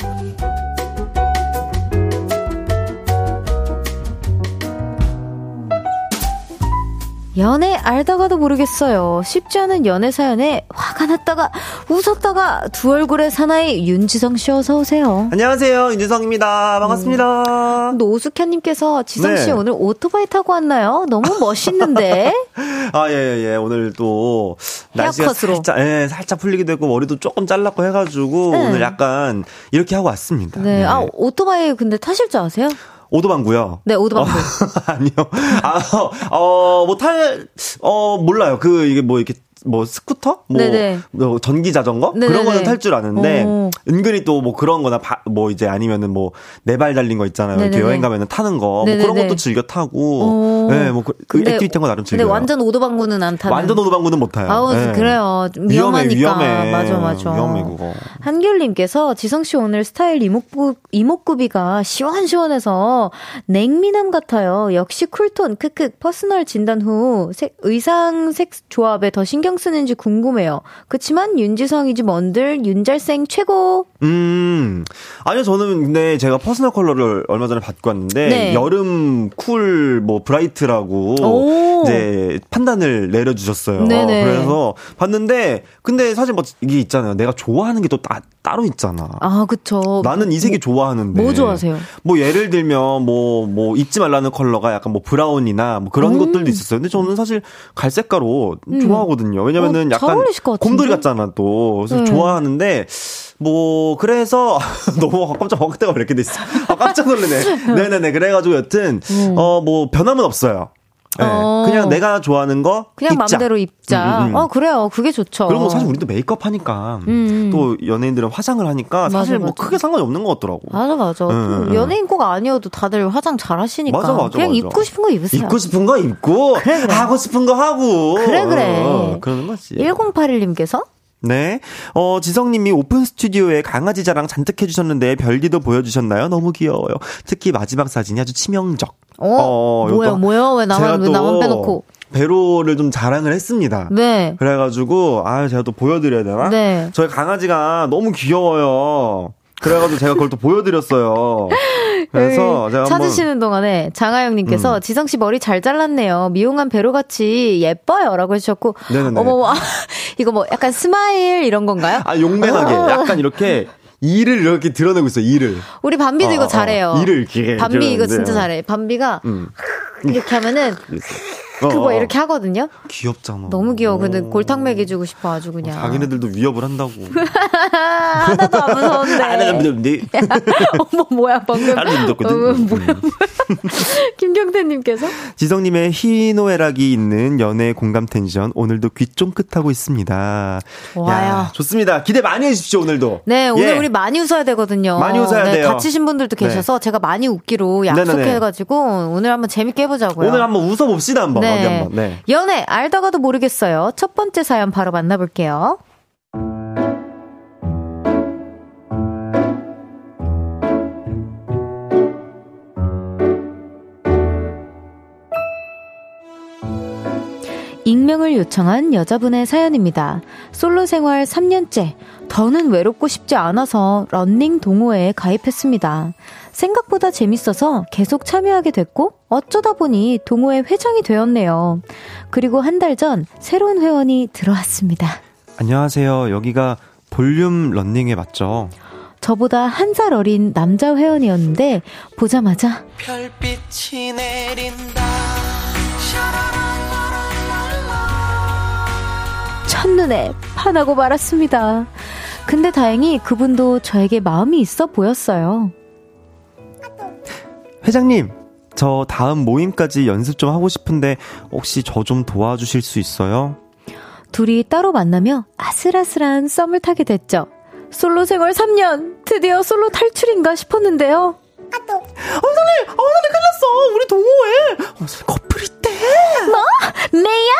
연애 알다가도 모르겠어요. 쉽지 않은 연애 사연에 화가 났다가 웃었다가 두 얼굴의 사나이 윤지성 씨 어서 오세요. 안녕하세요. 윤지성입니다. 반갑습니다. 음. 노숙현 님께서 지성 씨 네. 오늘 오토바이 타고 왔나요? 너무 멋있는데. 아, 예, 예, 예. 오늘 또, 날씨가 헤어컷으로. 살짝, 예, 살짝 풀리기도 했고, 머리도 조금 잘랐고 해 가지고, 네. 오늘 약간, 이렇게 하고 왔습니다. 네. 아 오토바이 근데 타실 줄 아세요? 오도방구요. 네 오토바이. 아니요. 아, 어, 뭐 탈, 어, 몰라요. 그, 이게 뭐 이렇게, 뭐 스쿠터? 뭐. 뭐 전기 자전거? 네네네. 그런 거는 탈 줄 아는데, 오. 은근히 또 뭐 그런 거나, 바- 뭐 이제 아니면은 뭐, 네 발 달린 거 있잖아요. 이렇게 네네네. 여행 가면은 타는 거. 뭐. 그런 것도 즐겨 타고, 오. 네, 뭐, 그, 그 근데- activity 한 거 나름 근데 즐겨요. 완전 오도방구는 안 타는. 완전 오도방구는 못 타요. 아우 네. 그래요. 좀 위험해, 위험하니까. 위험해. 맞아 맞아. 위험해, 그거. 한귤님께서 지성 씨 오늘 스타일 이목구 이목구비가 시원시원해서 냉미남 같아요. 역시 cool tone 크크 personal 진단 후 색, 의상 색 조합에 더 신경 쓰는지 궁금해요. 그치만 윤지성이지 뭔들 윤잘생 최고. 음. 아니요, 저는 근데 제가 personal color를 얼마 전에 받고 왔는데, 네. 여름 cool, 뭐, bright라고, 오. 이제 판단을 내려 주셨어요. 네네. 그래서 봤는데, 근데 사실 뭐, 이게 있잖아요. 내가 좋아하는 게 또 따로 있잖아. 아 그쵸. 나는 이 색이 좋아하는데. 뭐 좋아하세요? 뭐 예를 들면 뭐뭐 입지 말라는 컬러가 약간 뭐 brown이나 뭐 그런 음. 것들도 있었어요. 근데 저는 사실 갈색 컬러 좋아하거든요. 왜냐면은 어, 잘 약간? 곰돌이 같잖아 또. 그래서 네. 좋아하는데 뭐 그래서 너무 깜짝 확대가 왜 이렇게 돼 있어. 아 깜짝 놀래네. 네네네. 그래가지고 여튼 어 뭐 변함은 없어요. 네. 음. 어. 그냥 내가 좋아하는 거 그냥 입자. 맘대로 입자. 음, 음, 음. 어 그래요. 그게 좋죠. 그리고 뭐 사실 우리도 메이크업 하니까 음. 또 연예인들은 화장을 하니까 사실 맞아, 뭐 맞아. 크게 상관이 없는 것 같더라고. 맞아 맞아. 응, 응. 연예인 꼭 아니어도 다들 화장 잘 하시니까. 맞아, 맞아, 그냥 맞아. 입고 싶은 거 입으세요. 입고 싶은 거 입고 그래, 그래. 하고 싶은 거 하고 그래, 그래. 어, 그러는 거지. 1081님께서 네. 어, 지성님이 오픈 스튜디오에 강아지 자랑 잔뜩 해주셨는데 별디도 보여주셨나요? 너무 귀여워요. 특히 마지막 사진이 아주 치명적. 어, 뭐야, 요거 뭐야, 왜 나만- 왜또 나만 빼놓고. 배로를 좀 자랑을 했습니다. 네. 그래가지고, 아, 제가 또 보여드려야 되나? 네. 저희 강아지가 너무 귀여워요. 그래가지고 제가 그걸 또 보여드렸어요. 그래서 제가. 찾으시는 동안에 장하영님께서 음. 지성 씨 머리 잘 잘랐네요. 미용한 배로 같이 예뻐요라고 해주셨고, 네네네. 어머, 아, 이거 뭐 약간 smile 이런 건가요? 아, 용맹하게. 어. 약간 이렇게 이를 이렇게 드러내고 있어, 이를. 우리 밤비도 어, 이거 어, 잘해요. 어. 이를 이렇게 밤비 이거. 진짜 잘해. 밤비가 음. 이렇게 하면은 어, 그거 어. 이렇게 하거든요. 귀엽잖아. 너무 귀여워. 근데 어. 골탕 먹여주고 싶어 아주 그냥. 자기네들도 위협을 한다고. 하나도 안 무서운데. 믿었는데. 어머 뭐야 방금. 나도 믿었거든. 어, 뭐야. 음. 김경태님께서 지성님의 희노애락이 있는 연애 공감 텐션 오늘도 귀 쫑긋하고 있습니다. 좋아요. 야, 좋습니다. 기대 많이 해주십시오 오늘도. 네, 오늘 예. 우리 많이 웃어야 되거든요. 많이 웃어야 네, 돼요. 다치신 분들도 계셔서 제가 많이 웃기로 네네네. 약속해가지고 오늘 한번 재밌게 해보자고요. 오늘 한번 웃어봅시다 한번 어디 한번. 네. 연애 알다가도 모르겠어요. 첫 번째 사연 바로 만나볼게요. 익명을 요청한 여자분의 사연입니다. 솔로 생활 3년째. 더는 외롭고 싶지 않아서 런닝 동호회에 가입했습니다. 생각보다 재밌어서 계속 참여하게 됐고 어쩌다 보니 동호회 회장이 되었네요. 그리고 한 달 전 새로운 회원이 들어왔습니다. 안녕하세요. 여기가 볼륨 런닝회 맞죠? 저보다 한 살 어린 남자 회원이었는데 보자마자 별빛이 내린다 첫눈에 반하고 말았습니다. 근데 다행히 그분도 저에게 마음이 있어 보였어요. 회장님, 저 다음 모임까지 연습 좀 하고 싶은데 혹시 저 좀 도와주실 수 있어요? 둘이 따로 만나며 아슬아슬한 썸을 타게 됐죠. 솔로 생활 3년! 드디어 솔로 탈출인가 싶었는데요. 원장님, 어, 나 큰일 났어. 우리 동호회. 어, 커플 있대. 메이야?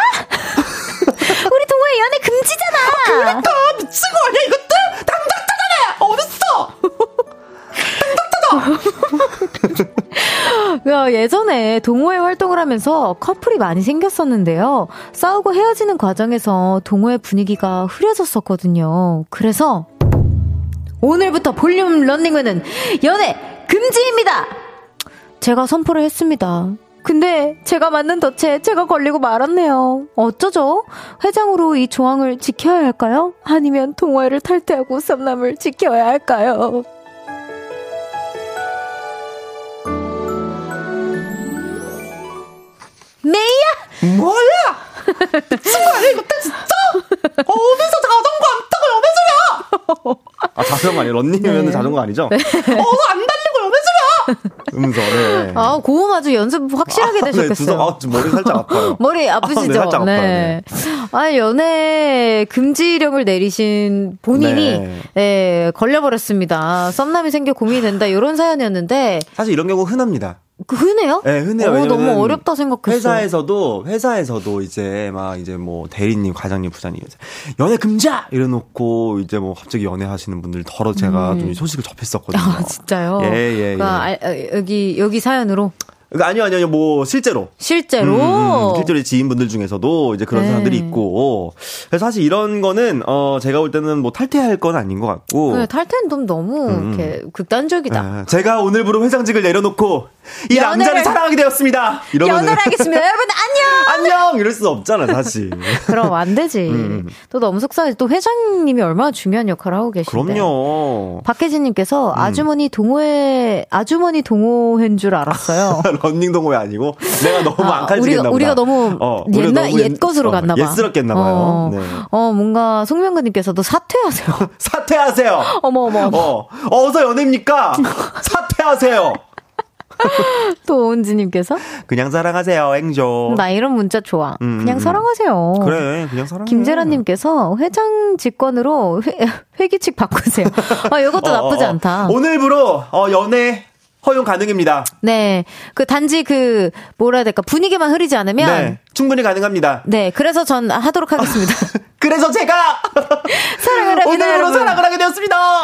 우리 동호회 연애 금지잖아! 그러니까 미친 거 아니야 이것들? 당장 찾아내. 어딨어? 야, 예전에 동호회 활동을 하면서 커플이 많이 생겼었는데요. 싸우고 헤어지는 과정에서 동호회 분위기가 흐려졌었거든요. 그래서 오늘부터 볼륨 런닝회는 연애 금지입니다! 제가 선포를 했습니다. 근데 제가 맞는 덫에 제가 걸리고 말았네요. 어쩌죠? 회장으로 이 조항을 지켜야 할까요? 아니면 동호회를 탈퇴하고 썸남을 지켜야 할까요? 메이야! 뭐야? 순간 이거 진짜? 어디서 자전거 안 타고 소리야? 아 자전거 아니에요? 런닝이면 네. 자전거 아니죠? 네. 어안 소리야? 음서 네. 아 고음 아주 연습 확실하게 아, 되셨겠어요. 네, 아, 머리 살짝 아파요. 머리 아프시죠? 아, 네, 살짝 아파요. 네. 아 연애 금지령을 내리신 본인이 네. 네 걸려버렸습니다. 썸남이 생겨 고민이 된다 이런 사연이었는데 사실 이런 경우 흔합니다. 그 흔해요? 네, 흔해요. 어, 너무 어렵다 생각했어. 회사에서도 회사에서도 이제 막 이제 뭐 대리님, 과장님, 부장님 연애 금자 이래 놓고 이제 뭐 갑자기 연애하시는 분들 덜어 제가 음. 좀 소식을 접했었거든요. 아 진짜요? 예, 예, 예. 그러니까 아, 여기 여기 사연으로 그러니까 아니요, 아니요, 뭐, 실제로. 실제로? 음, 음, 음. 실제로 지인분들 중에서도 이제 그런 네. 사람들이 있고. 그래서 사실 이런 거는, 어, 제가 볼 때는 뭐 탈퇴할 건 아닌 것 같고. 네, 탈퇴는 좀 너무, 음. 이렇게 극단적이다. 아, 제가 오늘부로 회장직을 내려놓고, 이 연애를, 남자를 사랑하게 되었습니다. 이러면 연애를 하겠습니다. 여러분, 안녕! 안녕! 이럴 수 없잖아, 사실. 그럼 안 되지. 음. 또 너무 속상해. 또 회장님이 얼마나 중요한 역할을 하고 계신데. 그럼요. 박혜진님께서 음. 아주머니 동호회, 아주머니 동호회인 줄 알았어요. 런닝 동호회 아니고 내가 너무 아, 안 칼지겠나 우리가, 보다. 우리가 너무 어, 옛날 너무 옛 것으로 어, 갔나 봐. 옛스럽겠나 봐요. 어, 네. 어 뭔가 송명근님께서도 사퇴하세요. 사퇴하세요. 어머 어머. 어 어서 연애입니까? 사퇴하세요. 또 오은지님께서 그냥 사랑하세요 행조 나 이런 문자 좋아 음, 그냥 음. 사랑하세요 그래 그냥 사랑해 김재란님께서 회장 직권으로 회, 회기칙 바꾸세요 아 이것도 어, 나쁘지 어, 어. 않다 오늘부로 어, 연애 허용 가능입니다. 네. 그 단지 그 뭐라 해야 될까 분위기만 흐리지 않으면 네. 충분히 가능합니다. 네. 그래서 전 하도록 하겠습니다. 그래서 제가 사랑을 하게 오늘부로 사랑을 하게 되었습니다.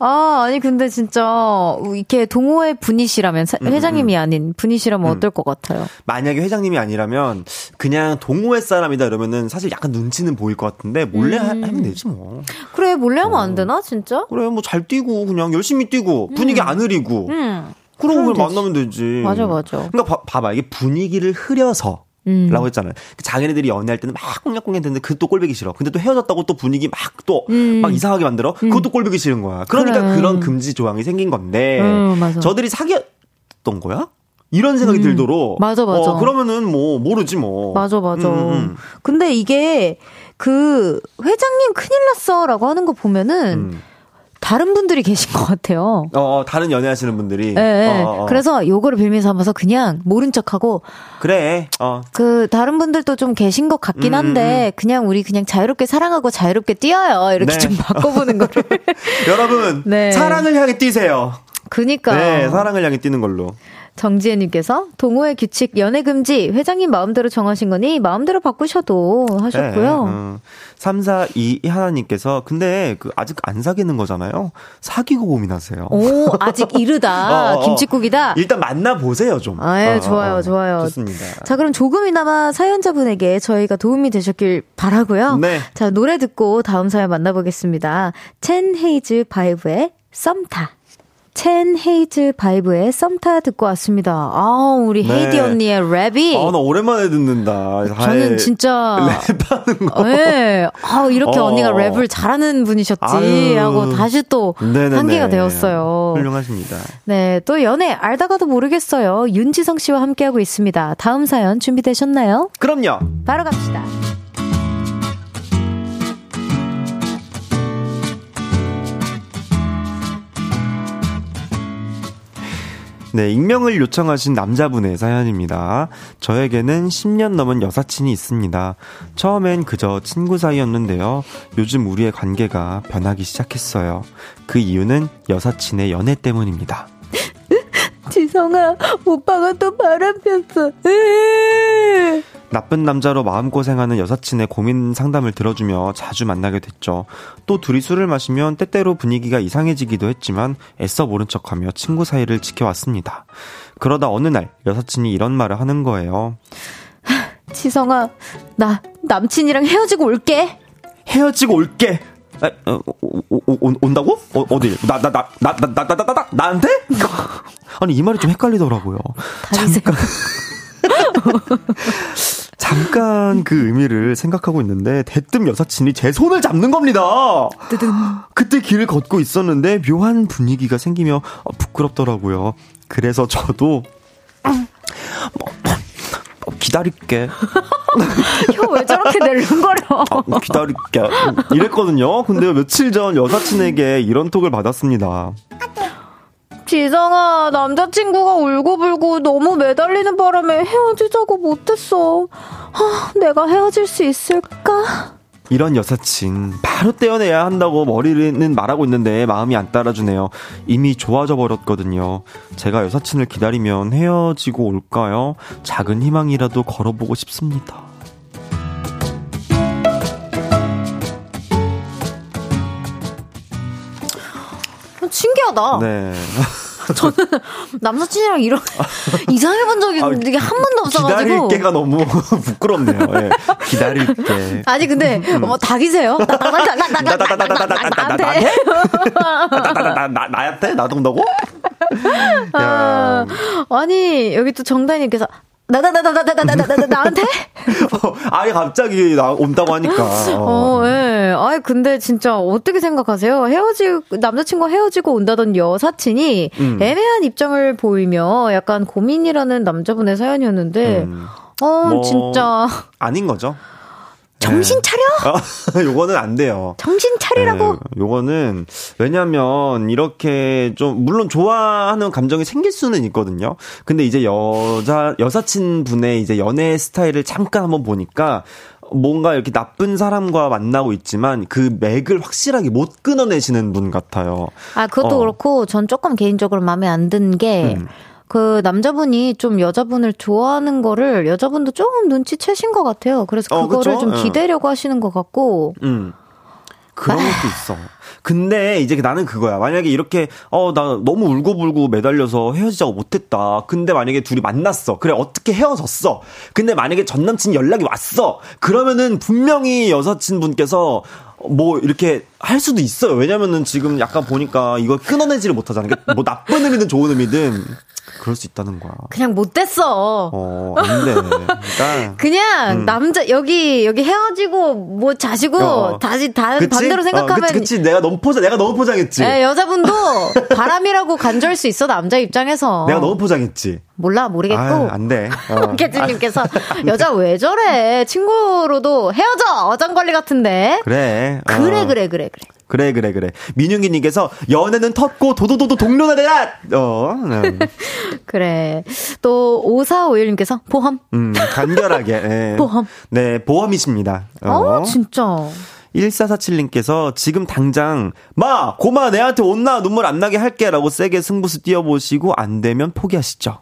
아, 아니 근데 진짜 이렇게 동호회 분이시라면 음, 음, 회장님이 음. 아닌 분이시라면 음. 어떨 것 같아요? 만약에 회장님이 아니라면 그냥 동호회 사람이다 이러면은 사실 약간 눈치는 보일 것 같은데 몰래 음. 하 면 되지 뭐. 그래 몰래 하면 어. 안 되나 진짜? 그래 뭐 잘 뛰고 그냥 열심히 뛰고 분위기 안 흐리고. 그러고 그냥 만나면 되지. 맞아 맞아. 그러니까 봐, 봐봐 이게 분위기를 흐려서 음. 라고 했잖아요. 그 자기네들이 연애할 때는 막 꽁냥꽁냥 되는데 그것도 꼴보기 싫어. 근데 또 헤어졌다고 또 분위기 막 또막 음. 이상하게 만들어. 음. 그것도 꼴보기 싫은 거야. 그러니까 그래. 그런 금지 조항이 생긴 건데 음, 저들이 사귀었던 거야? 이런 생각이 음. 들도록 맞아 맞아. 어, 그러면은 뭐 모르지 뭐. 맞아 맞아. 음, 근데 이게 그 회장님 큰일 났어 라고 하는 거 보면은 다른 분들이 계신 것 같아요. 어, 어 다른 연애하시는 분들이. 네, 어, 어, 어. 그래서 요거를 빌미 삼아서 그냥 모른 척하고. 그래. 어. 그 다른 분들도 좀 계신 것 같긴 음, 한데 음, 음. 그냥 우리 그냥 자유롭게 사랑하고 자유롭게 뛰어요. 이렇게 네. 좀 바꿔보는 거를. 여러분, 네. 사랑을 향해 뛰세요. 그니까. 네, 사랑을 향해 뛰는 걸로. 정지혜님께서 동호회 규칙 연애 금지 회장님 마음대로 정하신 거니 마음대로 바꾸셔도 하셨고요. 네, 음. 342 하나님께서 근데 그 아직 안 사귀는 거잖아요. 사귀고 고민하세요. 오 아직 이르다. 어, 어, 어. 김치국이다. 일단 만나 보세요 좀. 아 예, 어, 좋아요, 어, 좋아요. 좋습니다. 자 그럼 조금이나마 사연자분에게 저희가 도움이 되셨길 바라고요. 네. 자 노래 듣고 다음 사연 만나보겠습니다. 첸 헤이즈 바이브의 썸타. 첸 헤이즈 바이브의 썸타 듣고 왔습니다. 아, 우리 네. 헤이즈 언니의 랩이. 아, 나 오랜만에 듣는다. 저는 진짜. 랩하는 거. 네. 아, 이렇게 어. 언니가 랩을 잘하는 분이셨지. 아유. 하고 다시 또 네네네. 환기가 되었어요. 훌륭하십니다. 네. 또 연애 알다가도 모르겠어요. 윤지성 씨와 함께하고 있습니다. 다음 사연 준비되셨나요? 그럼요. 바로 갑시다. 네, 익명을 요청하신 남자분의 사연입니다. 저에게는 10년 넘은 여사친이 있습니다. 처음엔 그저 친구 사이였는데요. 요즘 우리의 관계가 변하기 시작했어요. 그 이유는 여사친의 연애 때문입니다. 지성아, 오빠가 또 바람 폈어. 나쁜 남자로 마음고생하는 여사친의 고민 상담을 들어주며 자주 만나게 됐죠. 또 둘이 술을 마시면 때때로 분위기가 이상해지기도 했지만 애써 모른 척하며 친구 사이를 지켜왔습니다. 그러다 어느 날 여사친이 이런 말을 하는 거예요. 지성아, 나 남친이랑 헤어지고 올게. 헤어지고 올게. 에, 어, 오, 오, 온다고? 어, 어디? 나, 나, 나, 나, 나, 나, 나, 나, 나, 나한테? 아니, 이 말이 좀 헷갈리더라고요. 잠깐. 잠깐 그 의미를 생각하고 있는데 대뜸 여사친이 제 손을 잡는 겁니다. 뜨든. 그때 길을 걷고 있었는데 묘한 분위기가 생기며 부끄럽더라고요. 그래서 저도 뭐, 뭐 기다릴게. 혀왜 저렇게 낼름거려? 아, 기다릴게. 이랬거든요. 근데 며칠 전 여사친에게 이런 톡을 받았습니다. 지성아, 남자친구가 울고불고 너무 매달리는 바람에 헤어지자고 못했어. 아, 내가 헤어질 수 있을까? 이런 여사친 바로 떼어내야 한다고 머리는 말하고 있는데 마음이 안 따라주네요. 이미 좋아져 버렸거든요. 제가 여사친을 기다리면 헤어지고 올까요? 작은 희망이라도 걸어보고 싶습니다. 신기하다. 네. 저는 남사친이랑 이런 이상해 본 적이 아, 이게 한 번도 없어가지고 기다릴게가 너무 부끄럽네요. 예. 기다릴게. 아니 근데 뭐 닭이세요? 나한테 나한테 나도 온다고? 아니 여기 또 정다님께서 나나나나나나나나 나한테? 어, 아니 갑자기 나 온다고 하니까. 어, 예. 네. 아이 근데 진짜 어떻게 생각하세요? 헤어지 남자친구 헤어지고 온다던 여사친이 음. 애매한 입장을 보이며 약간 고민이라는 남자분의 사연이었는데, 음. 어 뭐, 진짜 아닌 거죠. 정신 네. 차려? 아, 요거는 안 돼요. 정신 차리라고? 네, 요거는, 왜냐면, 이렇게 좀, 물론 좋아하는 감정이 생길 수는 있거든요. 근데 이제 여자, 여사친 분의 이제 연애 스타일을 잠깐 한번 보니까, 뭔가 이렇게 나쁜 사람과 만나고 있지만 그 맥을 확실하게 못 끊어내시는 분 같아요. 아, 그것도 어. 그렇고 전 조금 개인적으로 마음에 안 든 게, 음. 그 남자분이 좀 여자분을 좋아하는 거를 여자분도 조금 눈치채신 것 같아요. 그래서 어, 그거를 어, 좀 예. 기대려고 하시는 것 같고. 음. 그런 것도 있어. 근데 이제 나는 그거야. 만약에 이렇게 어 나 너무 울고불고 매달려서 헤어지자고 못했다. 근데 만약에 둘이 만났어. 그래 어떻게 헤어졌어. 근데 만약에 전 남친 연락이 왔어. 그러면은 분명히 여사친 분께서 뭐 이렇게 할 수도 있어요. 왜냐면은 지금 약간 보니까 이걸 끊어내지를 못하잖아. 뭐 나쁜 의미든 좋은 의미든 그럴 수 있다는 거야. 그냥 못됐어. 어, 안 돼. 그러니까 그냥 음. 남자 여기 여기 헤어지고 뭐 자시고 어. 다시 다 그치? 반대로 생각하면 어, 그치, 그치, 내가 너무 포장 내가 너무 포장했지. 네, 여자분도 바람이라고 간절 수 있어 남자 입장에서. 내가 너무 포장했지. 몰라 모르겠고. 아, 안 돼. 어. 캐치님께서 여자 왜 저래 친구로도 헤어져 어장 관리 같은데. 그래. 그래 그래 그래 그래. 그래, 그래, 그래. 민윤기 님께서 연애는 텄고 도도도도 동료나 되라! 어, 네. 그래. 또, 5451 님께서 보험. 음, 간결하게. 네. 보험. 네, 보험이십니다. 어, 어 진짜. 1447님께서 지금 당장 마 고마 내한테 온나 눈물 안 나게 할게 라고 세게 승부수 띄워보시고 안 되면 포기하시죠.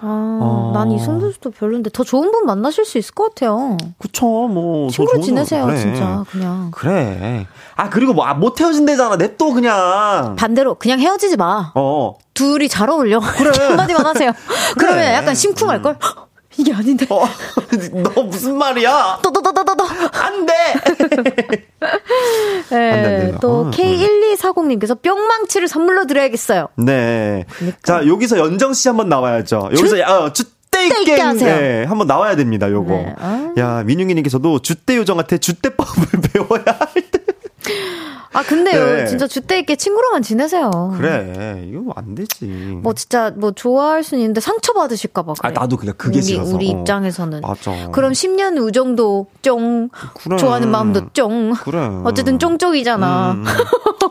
아, 어. 난 이승준씨도 별론데 더 좋은 분 만나실 수 있을 것 같아요. 그쵸, 뭐. 친구로 지내세요, 그래. 진짜, 그냥. 그래. 아, 그리고 뭐, 아, 못 헤어진대잖아. 냅둬, 그냥. 반대로, 그냥 헤어지지 마. 어. 둘이 잘 어울려. 그래. 한마디만 하세요. 그래. 그러면 약간 심쿵할걸? 음. 이게 아닌데. 어, 너 무슨 말이야? 또또또또또 안 돼. 네, 또 어, K1240님께서 뿅망치를 선물로 드려야겠어요. 네. 그러니까. 자 여기서 연정 씨 한번 나와야죠. 여기서 주, 어, 주대 있게 하세요. 네, 한번 나와야 됩니다. 요거. 네. 아. 야 민윤기님께서도 주대 요정한테 주대법을 배워야 할 때. 아, 근데요, 네. 진짜 주때 있게 친구로만 지내세요. 그래, 이거 안 되지. 뭐 진짜 뭐 좋아할 수는 있는데 상처 받으실까봐. 그래. 아, 나도 그냥 그게 우리, 싫어서. 우리 어. 입장에서는. 맞아. 그럼 10년 우정도 쫑. 그래. 좋아하는 마음도 쫑. 그래. 어쨌든 쫑쫑이잖아. 음,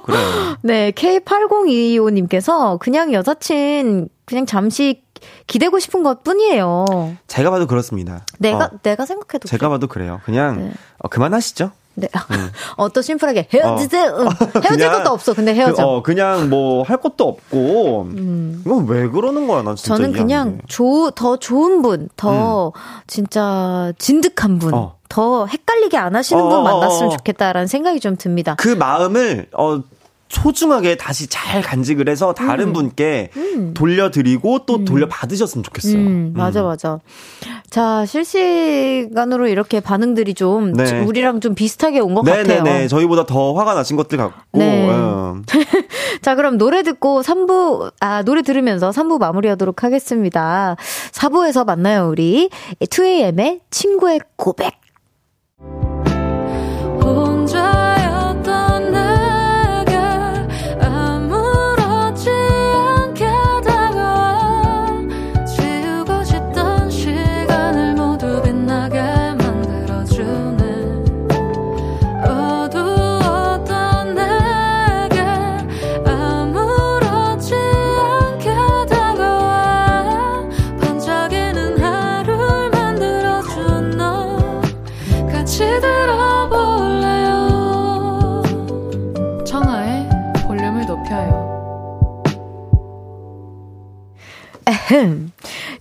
그래. 네, K8022님께서 그냥 여사친 그냥 잠시 기대고 싶은 것 뿐이에요. 제가 봐도 그렇습니다. 내가, 어. 내가 생각해도. 제가 그래. 봐도 그래요. 그냥, 네. 어, 그만하시죠. 네. 음. 어, 또 심플하게 헤어지세요. 어. 헤어질 그냥, 것도 없어. 근데 헤어져. 그, 어, 그냥 뭐 할 것도 없고. 음. 이건 왜 그러는 거야, 난 진짜. 저는 그냥 조, 더 좋은 분, 더 음. 진짜 진득한 분. 어. 더 헷갈리게 안 하시는 분 어, 어, 어, 만났으면 좋겠다라는 생각이 좀 듭니다. 그 마음을 어 소중하게 다시 잘 간직을 해서 다른 음. 분께 음. 돌려드리고 또 음. 돌려받으셨으면 좋겠어요. 음, 맞아, 맞아. 자, 실시간으로 이렇게 반응들이 좀 네. 우리랑 좀 비슷하게 온 것 같아요. 네네 저희보다 더 화가 나신 것들 같고. 네. 음. 자, 그럼 노래 듣고 3부, 아, 노래 들으면서 3부 마무리 하도록 하겠습니다. 4부에서 만나요, 우리. 2AM의 친구의 고백.